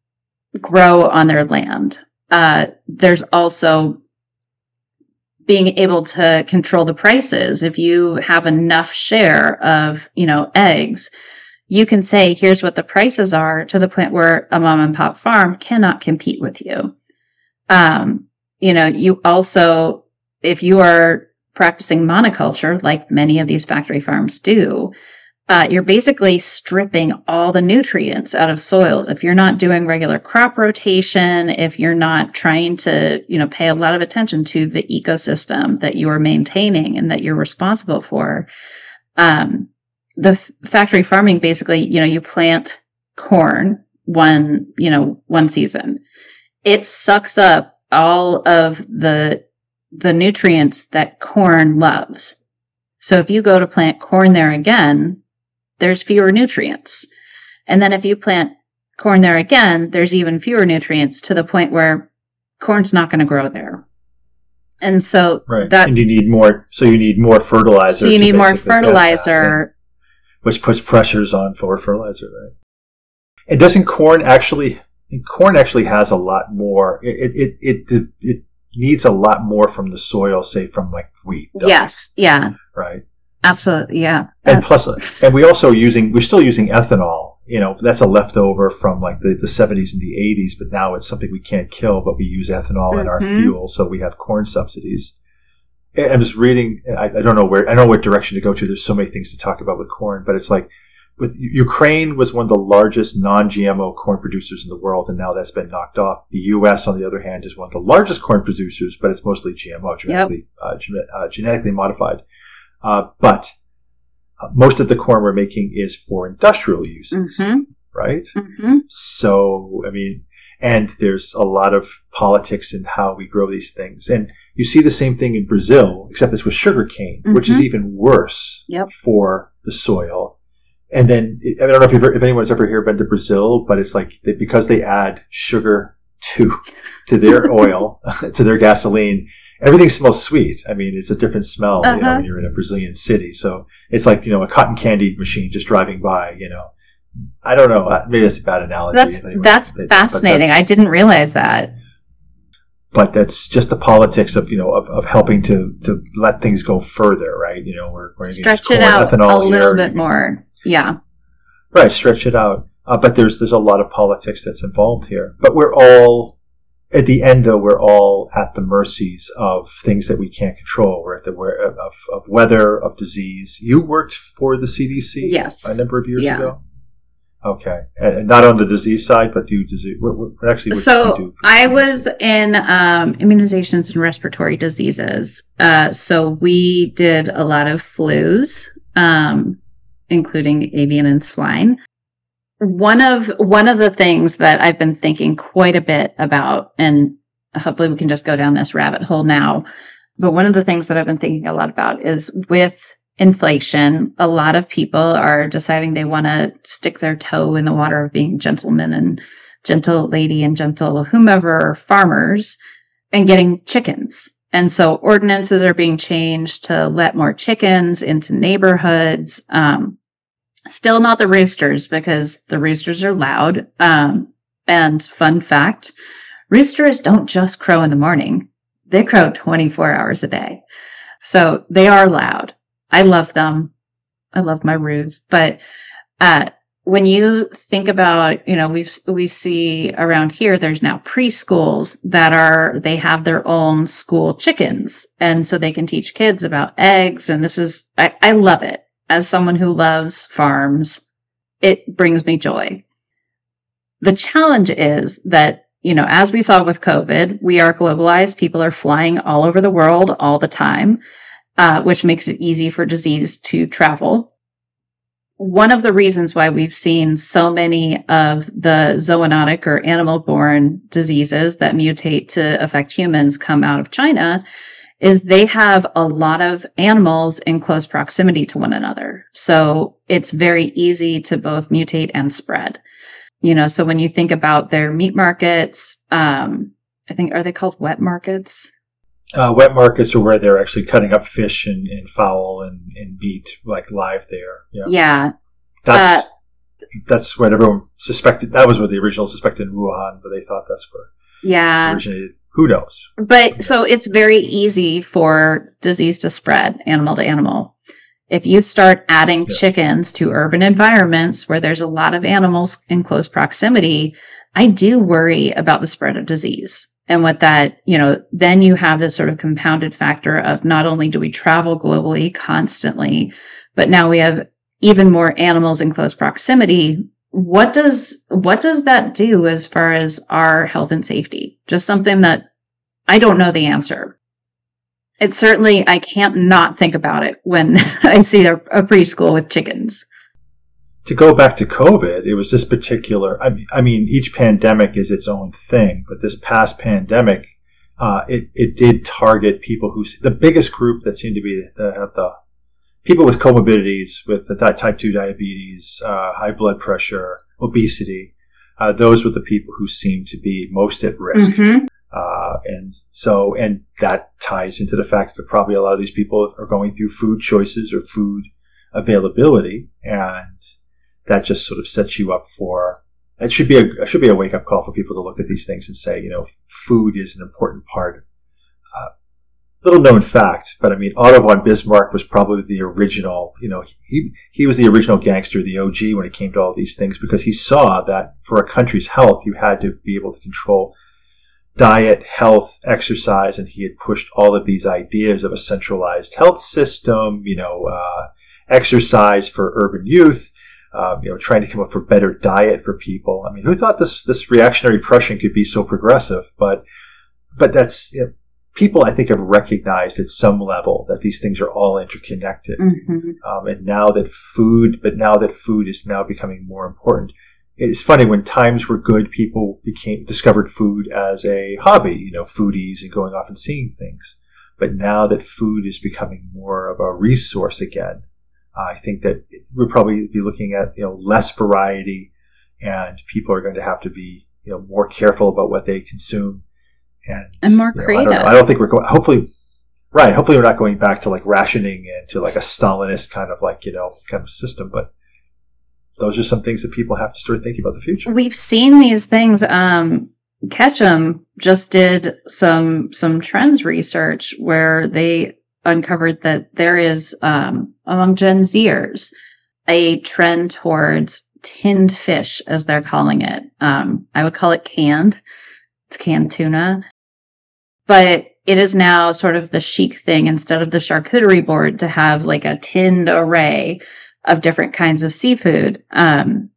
S1: grow on their land. Uh, there's also being able to control the prices. If you have enough share of, you know, eggs, you can say, here's what the prices are to the point where a mom and pop farm cannot compete with you. Um, you know, you also, if you are practicing monoculture, like many of these factory farms do, uh, you're basically stripping all the nutrients out of soils. If you're not doing regular crop rotation, if you're not trying to, you know, pay a lot of attention to the ecosystem that you are maintaining and that you're responsible for, um, the f- factory farming basically, you know, you plant corn one, you know, one season it sucks up all of the the nutrients that corn loves. So if you go to plant corn there again, there's fewer nutrients. And then if you plant corn there again, there's even fewer nutrients to the point where corn's not going to grow there. And so
S2: right.
S1: that
S2: and you need more so you need more fertilizer.
S1: So you need more fertilizer.
S2: which puts pressures on for fertilizer, right? And doesn't corn actually and corn actually has a lot more. It it it it, needs a lot more from the soil, say from like wheat.
S1: Yes. Yeah.
S2: Right.
S1: Absolutely. Yeah.
S2: And plus, and we also using we're still using ethanol. You know, that's a leftover from like the, the 70s and the 80s, but now it's something we can't kill, but we use ethanol mm-hmm. in our mm-hmm. fuel, so we have corn subsidies. I'm just reading. I, I don't know where I don't know what direction to go to. There's so many things to talk about with corn, but it's like with Ukraine was one of the largest non-GMO corn producers in the world, and now that's been knocked off. The U.S., on the other hand, is one of the largest corn producers, but it's mostly GMO, genetically yep. uh, gen- uh, genetically modified. Uh, but uh, most of the corn we're making is for industrial uses, mm-hmm. right? Mm-hmm. So, I mean, and there's a lot of politics in how we grow these things, and you see the same thing in Brazil, except it's with sugarcane, mm-hmm. which is mm-hmm. even worse
S1: yep.
S2: for the soil and then I don't know if, if anyone's ever here been to Brazil, but it's like they, because they add sugar to to their oil to their gasoline, everything smells sweet. I mean, it's a different smell uh-huh. you know, uh-huh. when you're in a Brazilian city. So it's like you know a cotton candy machine just driving by. You know, I don't know. Maybe that's a bad analogy.
S1: That's that's fascinating. That's, I didn't realize that.
S2: But that's just the politics of you know of, of helping to to let things go further, right? You know, we're, we're
S1: stretch it out a little here. bit more. Yeah.
S2: Right, stretch it out. Uh, but there's there's a lot of politics that's involved here. But we're all at the end, though, we're all at the mercies of things that we can't control. We're at the of, of weather, of disease. You worked for the CDC,
S1: yes,
S2: a number of years yeah. ago. Okay, and not on the disease side, but you disease. What, what, actually,
S1: so I was in um, immunizations and respiratory diseases. Uh, so we did a lot of flus um, including avian and swine. One of one of the things that I've been thinking quite a bit about, and hopefully we can just go down this rabbit hole now. But one of the things that I've been thinking a lot about is with inflation, a lot of people are deciding they want to stick their toe in the water of being gentlemen and gentle lady and gentle whomever farmers and getting chickens. And so ordinances are being changed to let more chickens into neighborhoods. Um, still not the roosters because the roosters are loud. Um, and fun fact, roosters don't just crow in the morning. They crow 24 hours a day. So they are loud. I love them. I love my roos, but, uh, when you think about, you know, we we see around here, there's now preschools that are they have their own school chickens, and so they can teach kids about eggs. And this is I, I love it as someone who loves farms. It brings me joy. The challenge is that you know, as we saw with COVID, we are globalized. People are flying all over the world all the time, uh, which makes it easy for disease to travel one of the reasons why we've seen so many of the zoonotic or animal borne diseases that mutate to affect humans come out of China is they have a lot of animals in close proximity to one another. So it's very easy to both mutate and spread. You know, so when you think about their meat markets, um, I think, are they called wet markets?
S2: Uh, wet markets are where they're actually cutting up fish and, and fowl and, and meat like live there.
S1: Yeah. Yeah.
S2: That's, uh, that's what everyone suspected. That was what the original suspected in Wuhan, but they thought that's where
S1: yeah.
S2: originated. Who knows?
S1: But so it's very easy for disease to spread animal to animal. If you start adding chickens to urban environments where there's a lot of animals in close proximity, I do worry about the spread of disease and what that, you know, then you have this sort of compounded factor of not only do we travel globally constantly, but now we have even more animals in close proximity. What does, what does that do as far as our health and safety? Just something that I don't know the answer. It certainly, I can't not think about it when I see a, a preschool with chickens
S2: to go back to COVID, it was this particular. I mean, I mean, each pandemic is its own thing, but this past pandemic, uh, it it did target people who the biggest group that seemed to be the, the people with comorbidities, with type two diabetes, uh, high blood pressure, obesity. Uh, those were the people who seemed to be most at risk. Mm-hmm. Uh, and so, and that ties into the fact that probably a lot of these people are going through food choices or food availability, and that just sort of sets you up for it should be a it should be a wake up call for people to look at these things and say, you know, food is an important part. Uh, little known fact, but I mean, Otto von Bismarck was probably the original. You know, he he was the original gangster, the OG, when it came to all these things, because he saw that for a country's health, you had to be able to control diet, health, exercise, and he had pushed all of these ideas of a centralized health system. You know, uh, exercise for urban youth um, you know, trying to come up for better diet for people. I mean, who thought this this reactionary Prussian could be so progressive? But but that's you know, people I think have recognized at some level that these things are all interconnected. Mm-hmm. Um, and now that food, but now that food is now becoming more important. It's funny when times were good, people became discovered food as a hobby, you know, foodies and going off and seeing things. But now that food is becoming more of a resource again, I think that we'll probably be looking at you know less variety, and people are going to have to be you know more careful about what they consume, and
S1: and more creative.
S2: Know, I, don't I, don't think we're going. Hopefully, right. Hopefully, we're not going back to like rationing and to like a Stalinist kind of like you know kind of system, but. Those are some things that people have to start thinking about the future.
S1: We've seen these things. Um, Ketchum just did some some trends research where they uncovered that there is um, among Gen Zers a trend towards tinned fish, as they're calling it. Um, I would call it canned. It's canned tuna, but it is now sort of the chic thing instead of the charcuterie board to have like a tinned array of different kinds of seafood. Um,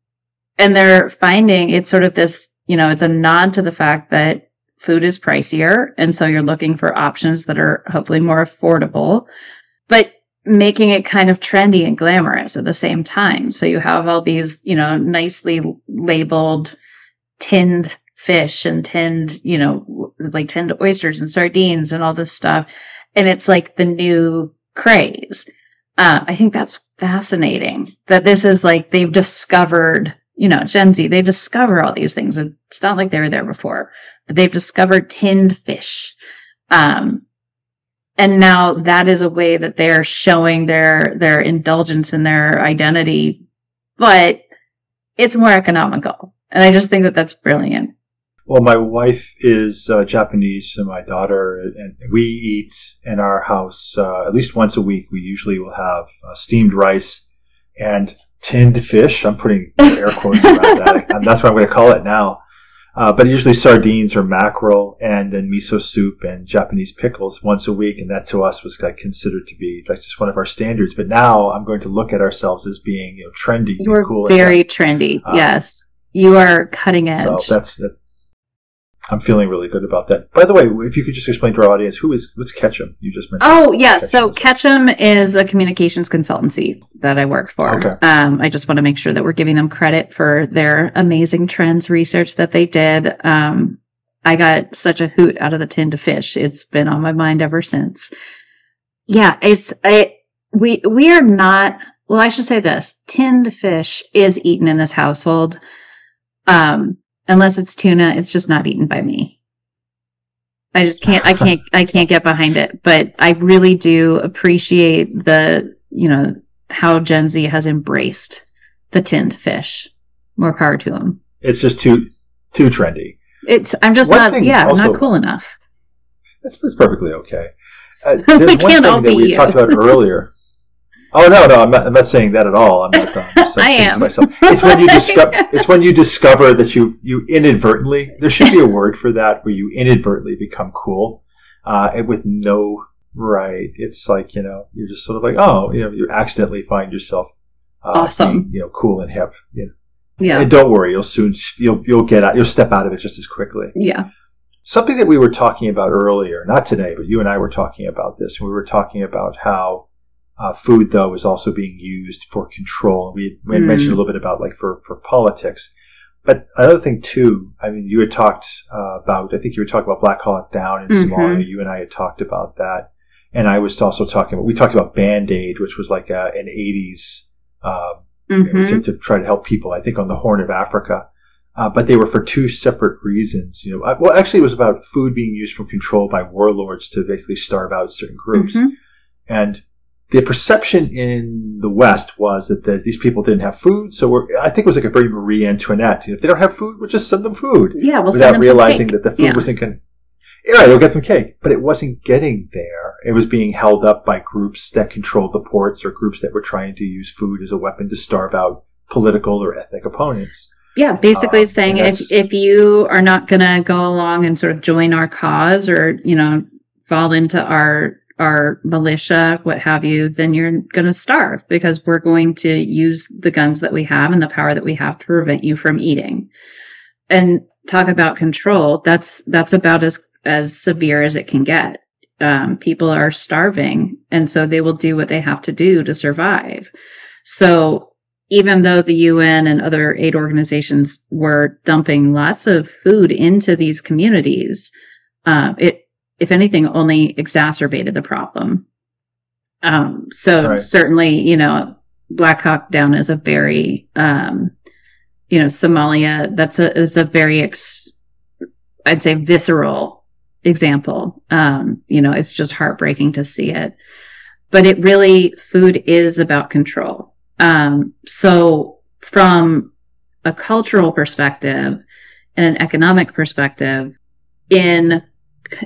S1: and they're finding it's sort of this, you know, it's a nod to the fact that food is pricier. And so you're looking for options that are hopefully more affordable. But making it kind of trendy and glamorous at the same time. So you have all these, you know, nicely labeled tinned fish and tinned, you know, like tinned oysters and sardines and all this stuff. And it's like the new craze. Uh, I think that's fascinating that this is like they've discovered, you know, Gen Z, they discover all these things. And it's not like they were there before, but they've discovered tinned fish. Um, and now that is a way that they're showing their their indulgence in their identity but it's more economical and i just think that that's brilliant
S2: well my wife is uh, japanese and my daughter and we eat in our house uh, at least once a week we usually will have uh, steamed rice and tinned fish i'm putting air quotes around that that's what i'm going to call it now uh, but usually sardines or mackerel and then miso soup and Japanese pickles once a week. And that to us was like considered to be like just one of our standards. But now I'm going to look at ourselves as being, you know, trendy.
S1: You're
S2: cool
S1: very trendy. Uh, yes. You are cutting edge.
S2: So that's that, I'm feeling really good about that. By the way, if you could just explain to our audience who is what's Ketchum? You just mentioned.
S1: Oh yeah, Ketchum so Ketchum is a communications consultancy that I work for. Okay. Um, I just want to make sure that we're giving them credit for their amazing trends research that they did. Um, I got such a hoot out of the tin to fish. It's been on my mind ever since. Yeah, it's I we we are not. Well, I should say this: tinned fish is eaten in this household. Um, unless it's tuna, it's just not eaten by me. I just can't, I can't, I can't get behind it. But I really do appreciate the, you know, how Gen Z has embraced the tinned fish. More power to them.
S2: It's just too, too trendy.
S1: It's, I'm just one not, yeah, also, I'm not cool enough.
S2: That's, that's perfectly okay. Uh, there's one thing that we you. talked about earlier. Oh no, no, I'm not, I'm not saying that at all. I'm not. I'm
S1: just I am.
S2: myself. It's when you discover. it's when you discover that you you inadvertently. There should be a word for that where you inadvertently become cool, uh, and with no right. It's like you know you're just sort of like oh you know you accidentally find yourself
S1: uh, awesome.
S2: Being, you know, cool and hip. You know.
S1: Yeah.
S2: And don't worry, you'll soon you'll you'll get out. You'll step out of it just as quickly.
S1: Yeah.
S2: Something that we were talking about earlier, not today, but you and I were talking about this. And we were talking about how uh, food, though, is also being used for control. We, we had mm. mentioned a little bit about like for, for politics. But another thing too, I mean, you had talked uh, about, I think you were talking about Black Hawk Down in mm-hmm. Somalia. You and I had talked about that. And I was also talking about, we talked about Band Aid, which was like a, an 80s, uh, mm-hmm. you know, to, to, try to help people, I think on the Horn of Africa. Uh, but they were for two separate reasons. You know, uh, well, actually, it was about food being used for control by warlords to basically starve out certain groups. Mm-hmm. And the perception in the West was that the, these people didn't have food. So I think it was like a very Marie Antoinette. You know, if they don't have food, we'll just send them food.
S1: Yeah, we'll
S2: without realizing that the food yeah. wasn't going. Yeah, right, they'll get them cake, but it wasn't getting there. It was being held up by groups that controlled the ports or groups that were trying to use food as a weapon to starve out political or ethnic opponents.
S1: Yeah, basically um, saying if if you are not going to go along and sort of join our cause or you know fall into our our militia, what have you, then you're going to starve because we're going to use the guns that we have and the power that we have to prevent you from eating. And talk about control. That's that's about as as severe as it can get. Um, people are starving, and so they will do what they have to do to survive. So even though the UN and other aid organizations were dumping lots of food into these communities, uh, it if anything, only exacerbated the problem. Um, so right. certainly, you know, Black Hawk Down is a very, um, you know, Somalia. That's a it's a very, ex, I'd say, visceral example. Um, you know, it's just heartbreaking to see it. But it really, food is about control. Um, so from a cultural perspective and an economic perspective, in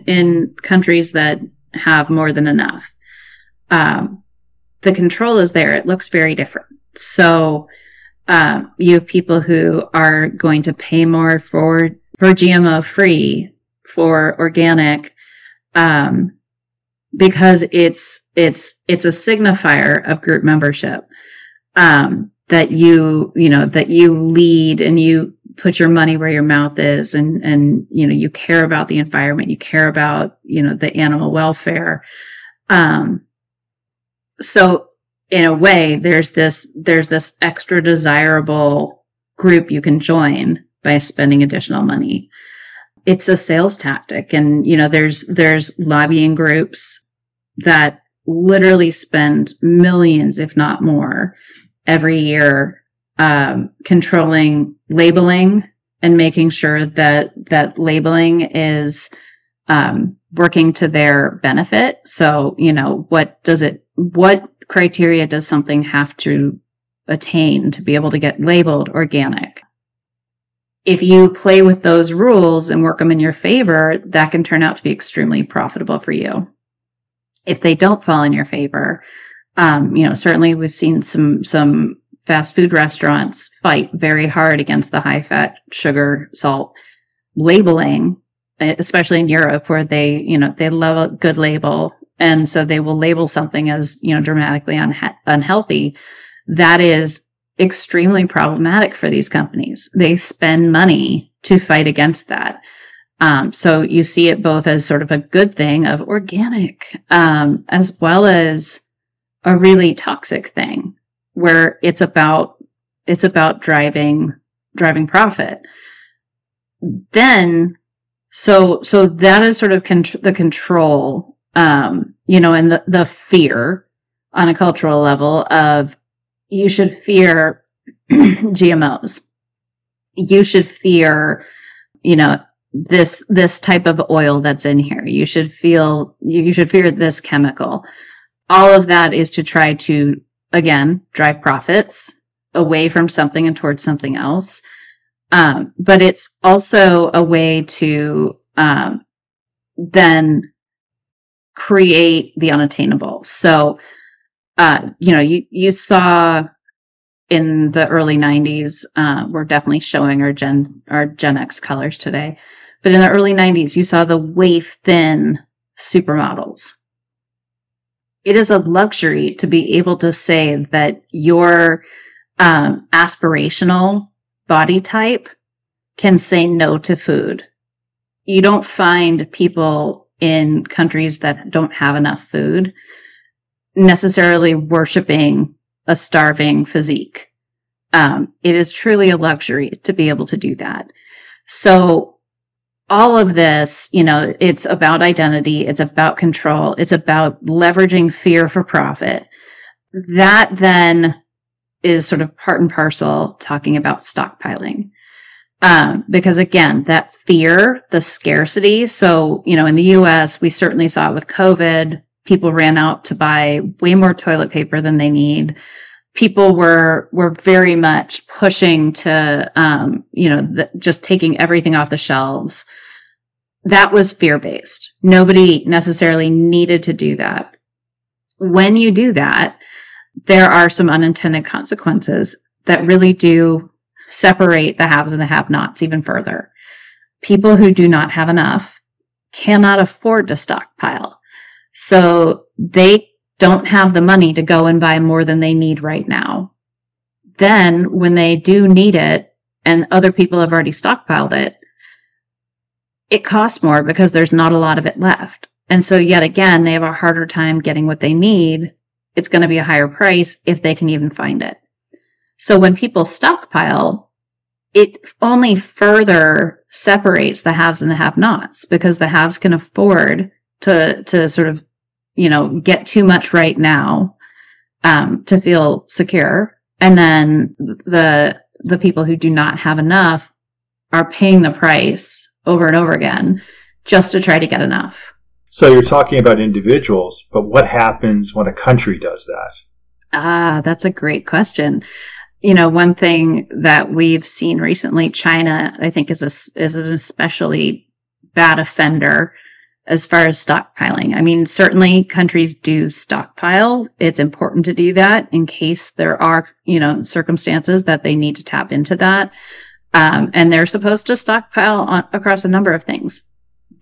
S1: in countries that have more than enough. Um, the control is there. It looks very different. So um, you have people who are going to pay more for for GMO free, for organic, um, because it's it's it's a signifier of group membership um, that you you know that you lead and you put your money where your mouth is and and you know you care about the environment you care about you know the animal welfare um so in a way, there's this there's this extra desirable group you can join by spending additional money. It's a sales tactic, and you know there's there's lobbying groups that literally spend millions, if not more, every year um, controlling labeling and making sure that that labeling is um, working to their benefit. So, you know, what does it, what criteria does something have to attain to be able to get labeled organic? If you play with those rules and work them in your favor, that can turn out to be extremely profitable for you. If they don't fall in your favor, um, you know, certainly we've seen some some fast food restaurants fight very hard against the high fat, sugar, salt labeling, especially in Europe where they, you know, they love a good label. And so they will label something as, you know, dramatically unha- unhealthy. That is extremely problematic for these companies. They spend money to fight against that. Um, so you see it both as sort of a good thing of organic, um, as well as a really toxic thing where it's about it's about driving driving profit. Then, so so that is sort of con- the control, um, you know, and the the fear on a cultural level of you should fear GMOs. You should fear, you know, this this type of oil that's in here. You should feel you should fear this chemical. All of that is to try to again, drive profits away from something and towards something else. Um, but it's also a way to um, then create the unattainable. So, uh, you know, you, you saw in the early 90s, uh, we're definitely showing our Gen, our Gen X colors today. But in the early 90s, you saw the waif thin supermodels it is a luxury to be able to say that your um, aspirational body type can say no to food. You don't find people in countries that don't have enough food necessarily worshiping a starving physique. Um, it is truly a luxury to be able to do that. So all of this, you know, it's about identity, it's about control, it's about leveraging fear for profit. That then is sort of part and parcel talking about stockpiling. Um, because again, that fear, the scarcity. So, you know, in the US, we certainly saw it with COVID. People ran out to buy way more toilet paper than they need. People were were very much pushing to, um, you know, the, just taking everything off the shelves that was fear based. Nobody necessarily needed to do that. When you do that, there are some unintended consequences that really do separate the haves and the have nots even further. People who do not have enough cannot afford to stockpile. So they don't have the money to go and buy more than they need right now. Then when they do need it and other people have already stockpiled it, it costs more because there's not a lot of it left. And so, yet again, they have a harder time getting what they need. It's going to be a higher price if they can even find it. So, when people stockpile, it only further separates the haves and the have nots because the haves can afford to, to sort of, you know, get too much right now um, to feel secure. And then the, the people who do not have enough are paying the price over and over again just to try to get enough.
S2: So you're talking about individuals, but what happens when a country does that?
S1: Ah, that's a great question. You know, one thing that we've seen recently, China, I think, is a, is an especially bad offender as far as stockpiling. I mean, certainly countries do stockpile. It's important to do that in case there are, you know, circumstances that they need to tap into that. Um, and they're supposed to stockpile on, across a number of things.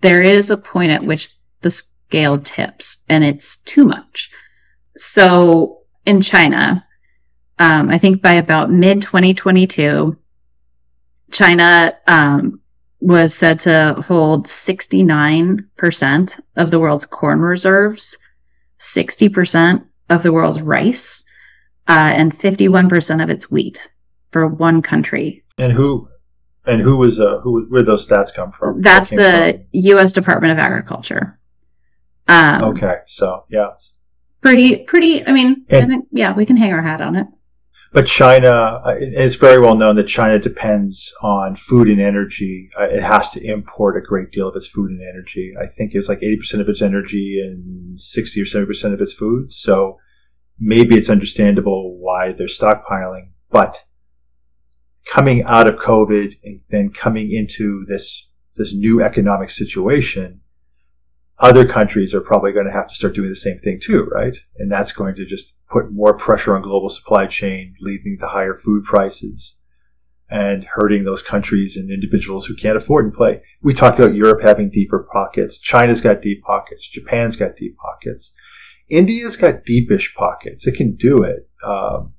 S1: There is a point at which the scale tips and it's too much. So in China, um, I think by about mid 2022, China um, was said to hold 69% of the world's corn reserves, 60% of the world's rice uh, and 51% of its wheat for one country.
S2: And who and who was uh, who? Where those stats come from?
S1: That's the from? U.S. Department of Agriculture.
S2: Um, okay, so yeah,
S1: pretty pretty. I mean, and, I think yeah, we can hang our hat on it.
S2: But China, uh, it's very well known that China depends on food and energy. Uh, it has to import a great deal of its food and energy. I think it's like 80% of its energy and 60 or 70% of its food. So maybe it's understandable why they're stockpiling. But coming out of COVID and then coming into this, this new economic situation, other countries are probably going to have to start doing the same thing too, right? And that's going to just put more pressure on global supply chain, leading to higher food prices and hurting those countries and individuals who can't afford and play. We talked about Europe having deeper pockets. China's got deep pockets. Japan's got deep pockets. India's got deepish pockets. It can do it. Um,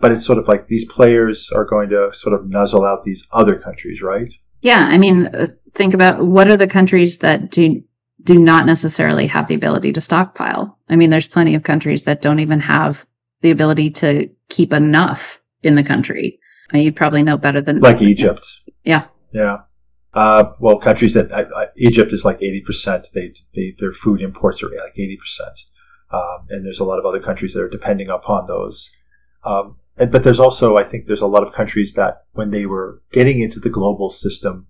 S2: but it's sort of like these players are going to sort of nuzzle out these other countries, right?
S1: Yeah. I mean, uh, think about what are the countries that do do not necessarily have the ability to stockpile. I mean, there's plenty of countries that don't even have the ability to keep enough in the country. Uh, you'd probably know better than
S2: like Egypt.
S1: Yeah.
S2: Yeah. Uh, well, countries that uh, Egypt is like eighty percent. They, they, their food imports are like eighty percent, um, and there's a lot of other countries that are depending upon those. Um, but there's also, I think, there's a lot of countries that when they were getting into the global system,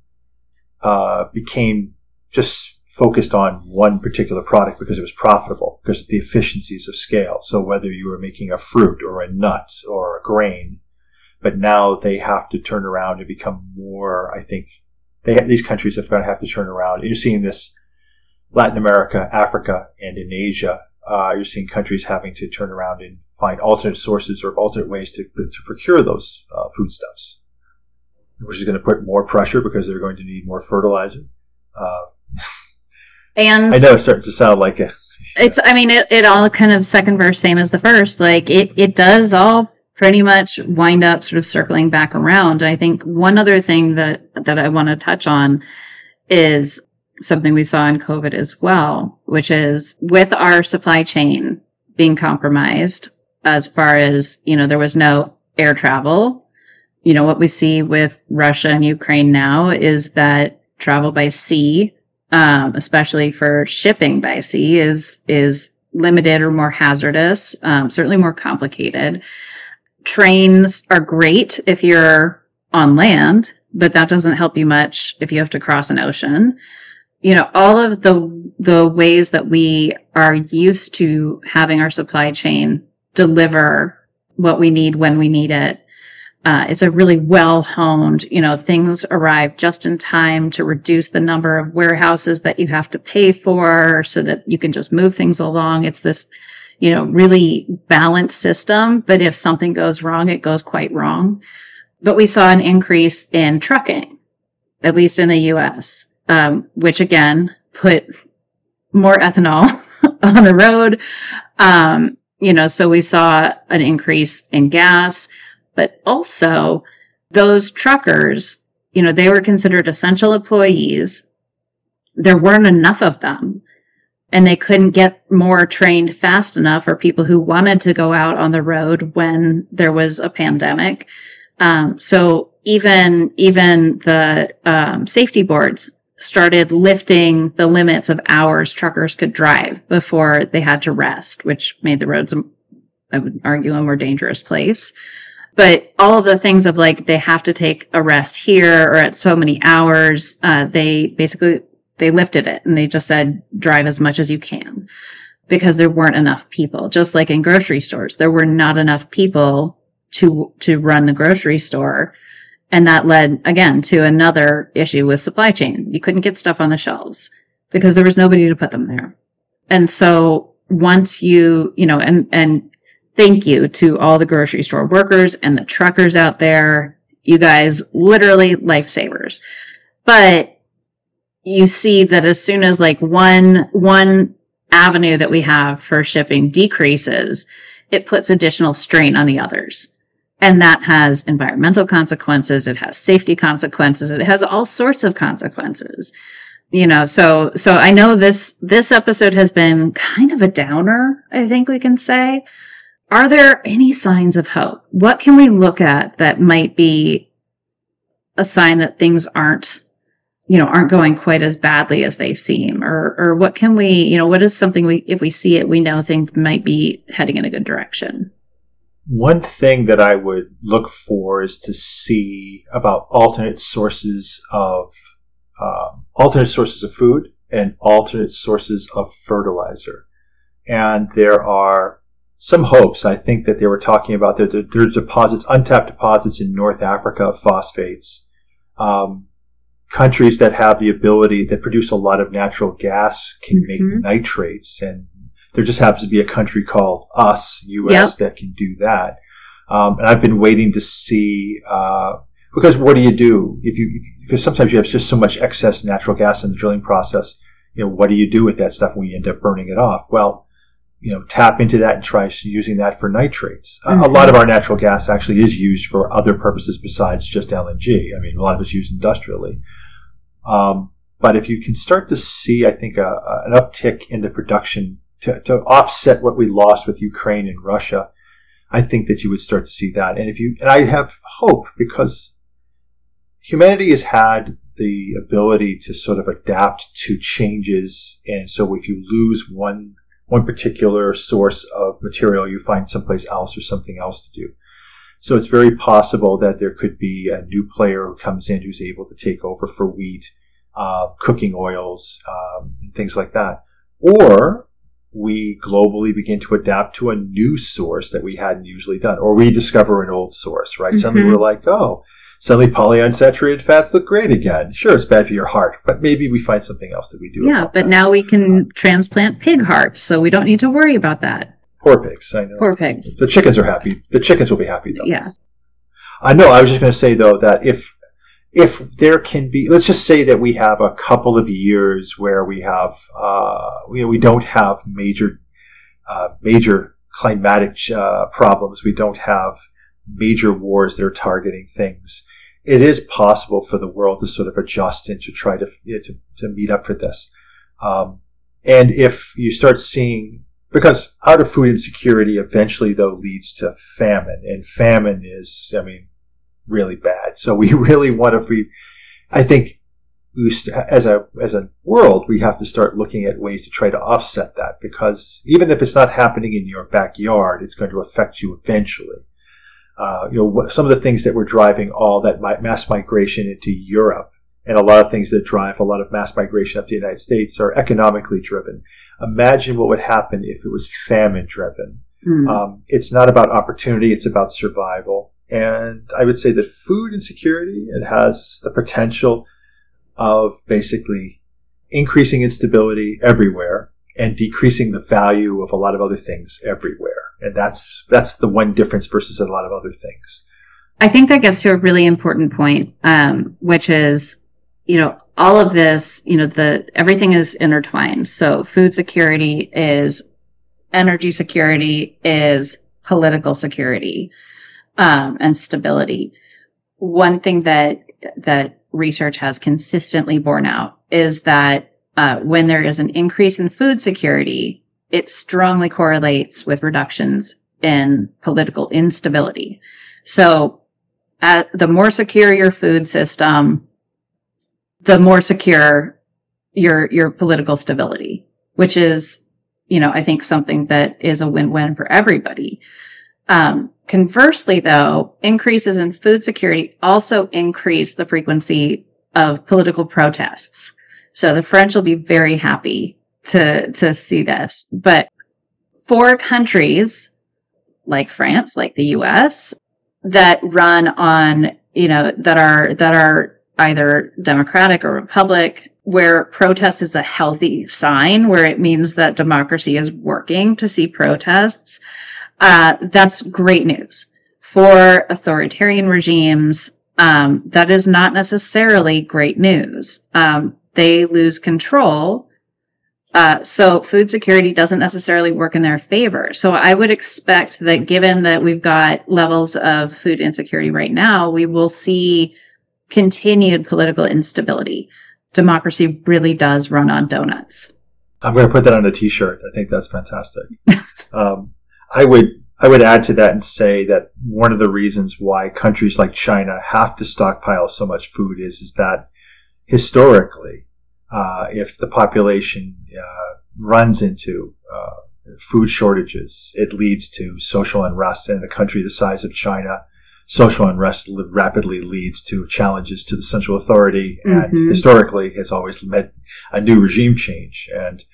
S2: uh, became just focused on one particular product because it was profitable, because of the efficiencies of scale. So whether you were making a fruit or a nut or a grain, but now they have to turn around and become more, I think, they these countries are going to have to turn around. You're seeing this Latin America, Africa, and in Asia. Uh, you're seeing countries having to turn around and find alternate sources or alternate ways to, to procure those uh, foodstuffs, which is going to put more pressure because they're going to need more fertilizer. Uh,
S1: and
S2: I know it's starting to sound like a.
S1: It's. I mean, it, it all kind of second verse, same as the first. Like it, it does all pretty much wind up sort of circling back around. I think one other thing that that I want to touch on is something we saw in COVID as well, which is with our supply chain being compromised as far as, you know, there was no air travel. You know, what we see with Russia and Ukraine now is that travel by sea um, especially for shipping by sea, is is limited or more hazardous, um, certainly more complicated. Trains are great if you're on land, but that doesn't help you much if you have to cross an ocean. You know, all of the the ways that we are used to having our supply chain deliver what we need when we need it uh, it's a really well honed, you know, things arrive just in time to reduce the number of warehouses that you have to pay for so that you can just move things along. It's this, you know, really balanced system. But if something goes wrong, it goes quite wrong. But we saw an increase in trucking, at least in the US, um, which again put more ethanol on the road. Um, you know, so we saw an increase in gas but also those truckers, you know, they were considered essential employees. There weren't enough of them and they couldn't get more trained fast enough for people who wanted to go out on the road when there was a pandemic. Um, so even even the um, safety boards started lifting the limits of hours truckers could drive before they had to rest, which made the roads, I would argue, a more dangerous place. But all of the things of like they have to take a rest here or at so many hours, uh, they basically they lifted it and they just said drive as much as you can because there weren't enough people. Just like in grocery stores, there were not enough people to to run the grocery store. And that led again to another issue with supply chain. You couldn't get stuff on the shelves because there was nobody to put them there. And so once you, you know, and, and thank you to all the grocery store workers and the truckers out there. You guys literally lifesavers. But you see that as soon as like one one avenue that we have for shipping decreases, it puts additional strain on the others. And that has environmental consequences, it has safety consequences, it has all sorts of consequences. you know, so so I know this this episode has been kind of a downer, I think we can say. Are there any signs of hope? What can we look at that might be a sign that things aren't you know aren't going quite as badly as they seem or or what can we you know what is something we if we see it we know things might be heading in a good direction
S2: one thing that i would look for is to see about alternate sources of uh, alternate sources of food and alternate sources of fertilizer. And there are some hopes. I think that they were talking about that there's deposits untapped deposits in north africa of phosphates um, countries that have the ability that produce a lot of natural gas can mm-hmm. make nitrates. And there just happens to be a country called us us yep. that can do that um, and i've been waiting to see uh, because what do you do if you because sometimes you have just so much excess natural gas in the drilling process you know what do you do with that stuff when you end up burning it off well you know tap into that and try using that for nitrates. Mm-hmm. Uh, a lot of our natural gas actually is used for other purposes besides just LNG. I mean, a lot of it's used industrially. Um, but if you can start to see, I think, a, an uptick in the production to, to offset what we lost with Ukraine and Russia, I think that you would start to see that. And if you, and I have hope because humanity has had the ability to sort of adapt to changes. And so if you lose one one particular source of material, you find someplace else or something else to do. So it's very possible that there could be a new player who comes in who's able to take over for wheat, uh, cooking oils, um, and things like that. Or we globally begin to adapt to a new source that we hadn't usually done, or we discover an old source, right? Mm-hmm. Suddenly we're like, oh, suddenly polyunsaturated fats look great again. Sure, it's bad for your heart, but maybe we find something else that we do.
S1: Yeah, but
S2: that.
S1: now we can transplant pig hearts, so we don't need to worry about that.
S2: Poor pigs, I know.
S1: Poor pigs.
S2: The chickens are happy. The chickens will be happy though.
S1: Yeah.
S2: I know. I was just going to say though that if if there can be, let's just say that we have a couple of years where we have, uh, you know, we don't have major, uh, major climatic uh, problems. We don't have major wars that are targeting things it is possible for the world to sort of adjust and to try to you know, to, to meet up for this. Um, and if you start seeing, because out of food insecurity eventually though leads to famine, and famine is, I mean, really bad. So we really want to be, I think, as a as a world, we have to start looking at ways to try to offset that because even if it's not happening in your backyard, it's going to affect you eventually uh, you know, some of the things that were driving all that mass migration into Europe and a lot of things that drive a lot of mass migration up to the United States are economically driven. Imagine what would happen if it was famine driven. Mm. Um, it's not about opportunity; it's about survival. And I would say that food insecurity it has the potential of basically increasing instability everywhere and decreasing the value of a lot of other things everywhere. And that's that's the one difference versus a lot of other things.
S1: I think that gets to a really important point, um, which is, you know, all of this, you know, the everything is intertwined. So food security is energy security is political security um, and stability. One thing that that research has consistently borne out is that uh, when there is an increase in food security, it strongly correlates with reductions in political instability. So, at the more secure your food system, the more secure your your political stability, which is, you know, I think something that is a win-win for everybody. Um, conversely, though, increases in food security also increase the frequency of political protests. So the French will be very happy to to see this. But for countries like France, like the US, that run on, you know, that are that are either democratic or republic, where protest is a healthy sign, where it means that democracy is working to see protests, uh, that's great news. For authoritarian regimes, um, that is not necessarily great news. Um, they lose control. Uh, so food security doesn't necessarily work in their favor. So I would expect that given that we've got levels of food insecurity right now, we will see continued political instability. democracy really does run on donuts.
S2: I'm going to put that on a T-shirt. I think that's fantastic. um, I would I would add to that and say that one of the reasons why countries like China have to stockpile so much food is is that historically, uh, if the population uh, runs into uh, food shortages, it leads to social unrest. And in a country the size of China, social unrest rapidly leads to challenges to the central authority, and mm-hmm. historically has always led a new regime change. And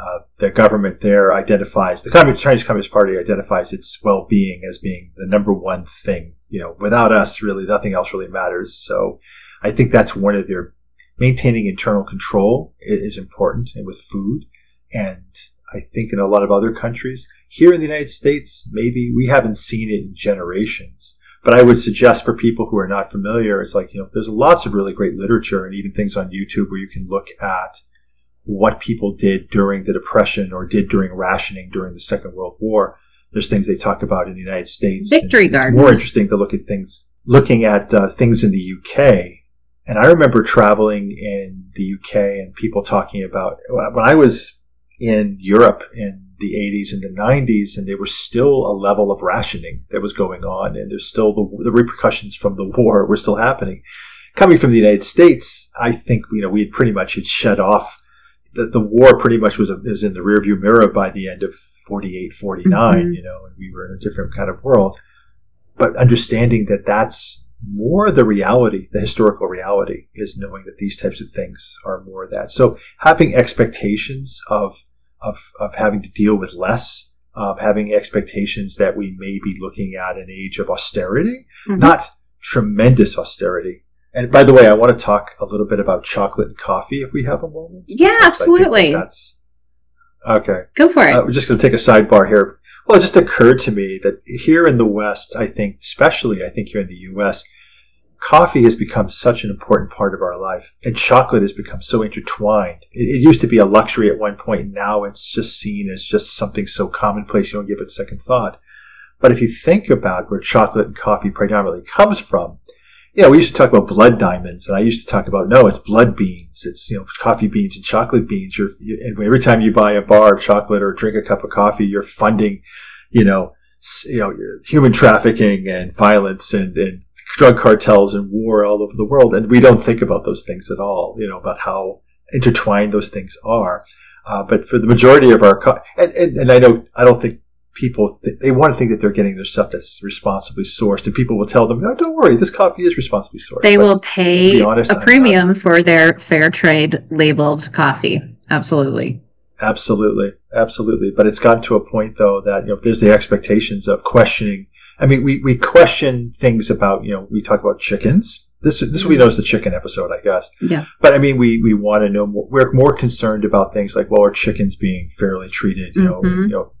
S2: uh, the government there identifies the Communist, Chinese Communist Party identifies its well-being as being the number one thing. You know, without us, really, nothing else really matters. So, I think that's one of their maintaining internal control is important and with food. And I think in a lot of other countries, here in the United States, maybe we haven't seen it in generations. But I would suggest for people who are not familiar, it's like, you know, there's lots of really great literature and even things on YouTube where you can look at what people did during the Depression or did during rationing during the Second World War. There's things they talk about in the United States.
S1: Victory gardens.
S2: It's more interesting to look at things, looking at uh, things in the UK and I remember traveling in the UK and people talking about when I was in Europe in the 80s and the 90s, and there was still a level of rationing that was going on, and there's still the, the repercussions from the war were still happening. Coming from the United States, I think you know we had pretty much had shut off the, the war. Pretty much was, was in the rearview mirror by the end of 48, 49. Mm-hmm. You know, and we were in a different kind of world. But understanding that that's more the reality, the historical reality, is knowing that these types of things are more that. So having expectations of of of having to deal with less, of having expectations that we may be looking at an age of austerity, mm-hmm. not tremendous austerity. And by the way, I want to talk a little bit about chocolate and coffee if we have a moment.
S1: Yeah, absolutely.
S2: That that's okay.
S1: Go for it.
S2: Uh, we're just going to take a sidebar here. Well, it just occurred to me that here in the West, I think, especially I think here in the U.S., coffee has become such an important part of our life, and chocolate has become so intertwined. It, it, used to be a luxury at one point, and now it's just seen as just something so commonplace you don't give it second thought. But if you think about where chocolate and coffee predominantly comes from, you know, we used to talk about blood diamonds, and I used to talk about no, it's blood beans. It's you know, coffee beans and chocolate beans. You're, and every time you buy a bar of chocolate or drink a cup of coffee, you're funding, you know, you know, human trafficking and violence and, and drug cartels and war all over the world. And we don't think about those things at all, you know, about how intertwined those things are. Uh, but for the majority of our, co- and, and, and, I know, I don't think people, th- they want to think that they're getting their stuff that's responsibly sourced. And people will tell them, oh, don't worry, this coffee is responsibly sourced.
S1: They but will pay honest, a premium for their fair trade labeled coffee. Absolutely.
S2: Absolutely. Absolutely. But it's gotten to a point though that, you know, there's the expectations of questioning I mean, we, we question things about, you know, we talk about chickens. This, this we know is the chicken episode, I guess.
S1: Yeah.
S2: But I mean, we, we want to know more. We're more concerned about things like, well, are chickens being fairly treated? You know, mm-hmm. you know,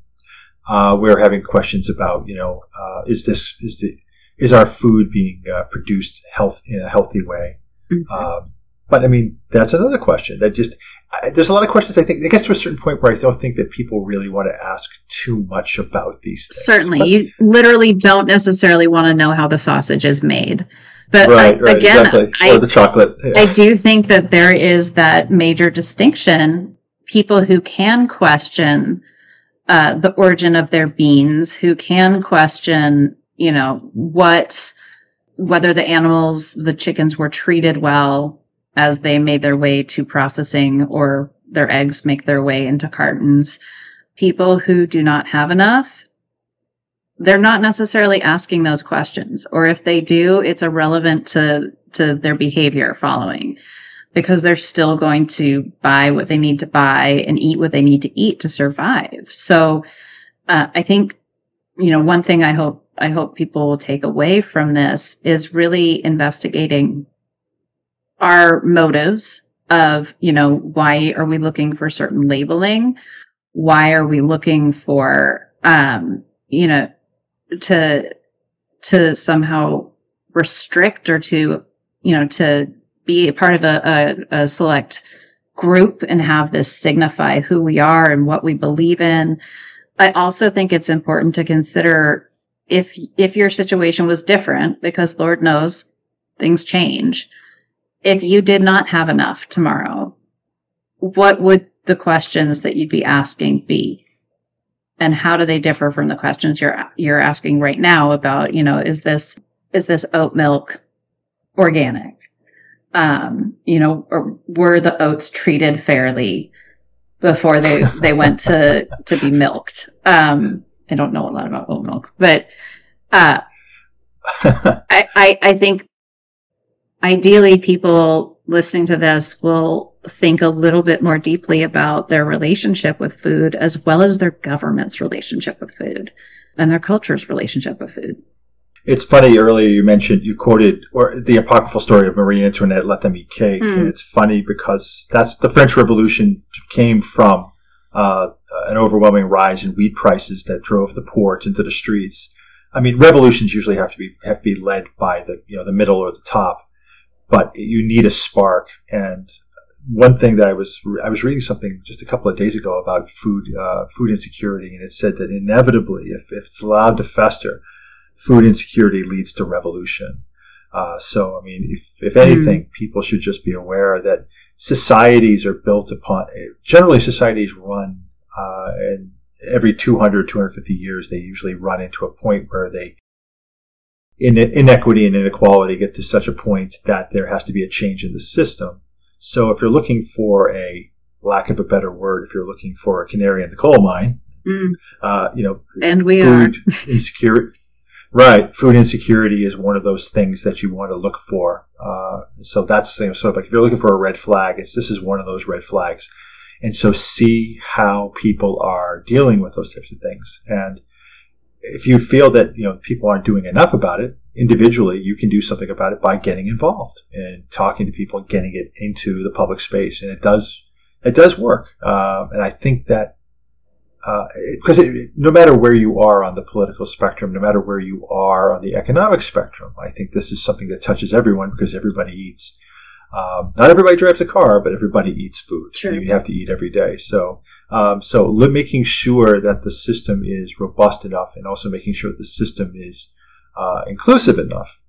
S2: uh, we're having questions about, you know, uh, is this, is the, is our food being uh, produced health in a healthy way? Mm-hmm. Um, but I mean, that's another question that just, I, there's a lot of questions I think it gets to a certain point where I don't think that people really want to ask too much about these things.
S1: Certainly. But, you literally don't necessarily want to know how the sausage is made. But
S2: right, I, right, again, exactly. I, or the chocolate.
S1: Yeah. I do think that there is that major distinction. People who can question uh, the origin of their beans, who can question, you know, what, whether the animals, the chickens were treated well, as they made their way to processing or their eggs make their way into cartons. People who do not have enough, they're not necessarily asking those questions. Or if they do, it's irrelevant to, to their behavior following because they're still going to buy what they need to buy and eat what they need to eat to survive. So, uh, I think, you know, one thing I hope, I hope people will take away from this is really investigating our motives of, you know, why are we looking for certain labeling? Why are we looking for, um, you know, to, to somehow restrict or to, you know, to be a part of a, a, a select group and have this signify who we are and what we believe in. I also think it's important to consider if, if your situation was different, because Lord knows things change if you did not have enough tomorrow, what would the questions that you'd be asking be? And how do they differ from the questions you're you're asking right now about, you know, is this is this oat milk organic? Um, you know, or were the oats treated fairly before they they went to to be milked? Um, I don't know a lot about oat milk, but uh, I, I I think ideally people listening to this will think a little bit more deeply about their relationship with food as well as their government's relationship with food and their culture's relationship with food.
S2: It's funny. Earlier, you mentioned you quoted or the apocryphal story of Marie Antoinette, "Let them eat cake," mm. and it's funny because that's the French Revolution came from uh, an overwhelming rise in wheat prices that drove the poor into the streets. I mean, revolutions usually have to be have to be led by the you know the middle or the top, but you need a spark. And one thing that I was I was reading something just a couple of days ago about food uh, food insecurity, and it said that inevitably, if, if it's allowed to fester, food insecurity leads to revolution. Uh, so, I mean, if, if anything, mm. people should just be aware that societies are built upon, generally societies run, uh, and every 200, 250 years, they usually run into a point where they, in, inequity and inequality get to such a point that there has to be a change in the system. So if you're looking for a, lack of a better word, if you're looking for a canary in the coal mine, mm. uh, you know,
S1: and we
S2: food are. insecurity, Right. Food insecurity is one of those things that you want to look for. Uh, so that's the know, sort of like if you're looking for a red flag, it's this is one of those red flags. And so see how people are dealing with those types of things. And if you feel that you know people aren't doing enough about it individually, you can do something about it by getting involved and talking to people getting it into the public space. And it does it does work. Uh, and I think that because uh, no matter where you are on the political spectrum, no matter where you are on the economic spectrum, I think this is something that touches everyone because everybody eats. Um, not everybody drives a car, but everybody eats food. You have to eat every day. So, um, so making sure that the system is robust enough, and also making sure that the system is uh, inclusive enough.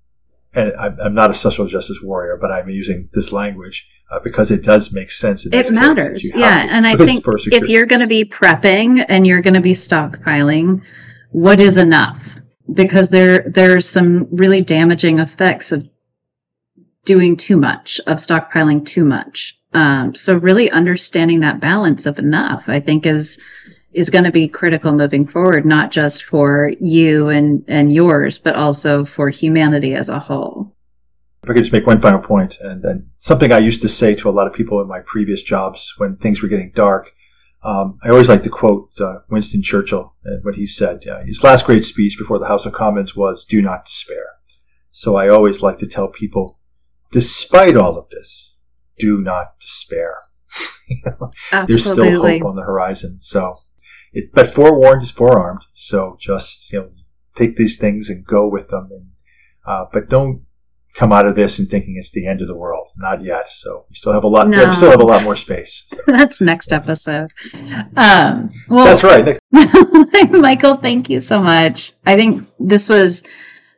S2: And I'm, I'm not a social justice warrior, but I'm using this language uh, because it does make sense.
S1: it matters, yeah. And I think if you're going to be prepping and you're going to be stockpiling, what is enough? Because there there's some really damaging effects of doing too much, of stockpiling too much. Um, so really understanding that balance of enough, I think, is is going to be critical moving forward, not just for you and and yours, but also for humanity as a whole.
S2: If I could just make one final point, and, and, something I used to say to a lot of people in my previous jobs when things were getting dark, um, I always like to quote uh, Winston Churchill and what he said. Uh, his last great speech before the House of Commons was, "Do not despair." So I always like to tell people, despite all of this, do not despair. There's still hope on the horizon. So, it, but forewarned is forearmed. So just you know, take these things and go with them, and uh, but don't come out of this and thinking it's the end of the world. Not yet. So we still have a lot. No. We still have a lot more space. So.
S1: That's next episode. Um,
S2: well, that's right.
S1: Michael, thank you so much. I think this was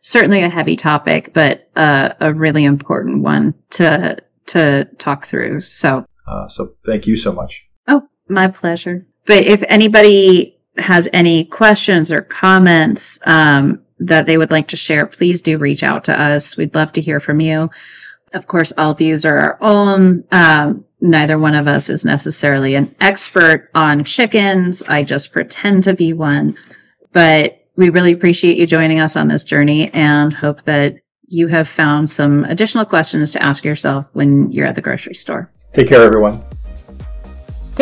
S1: certainly a heavy topic, but uh, a really important one to to talk through. So,
S2: uh, so thank you so much.
S1: Oh, my pleasure. But if anybody has any questions or comments, um, that they would like to share, please do reach out to us. We'd love to hear from you. Of course, all views are our own. Um, neither one of us is necessarily an expert on chickens. I just pretend to be one. But we really appreciate you joining us on this journey and hope that you have found some additional questions to ask yourself when you're at the grocery store.
S2: Take care, everyone.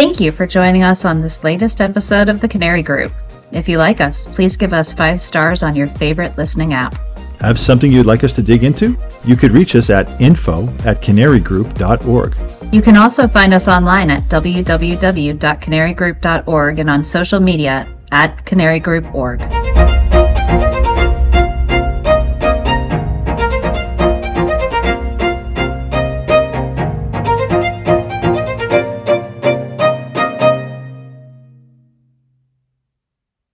S1: Thank you for joining us on this latest episode of the Canary Group. If you like us, please give us five stars on your favorite listening app.
S3: Have something you'd like us to dig into? You could reach us at info at canarygroup.org.
S1: You can also find us online at www.canarygroup.org and on social media at canarygroup.org.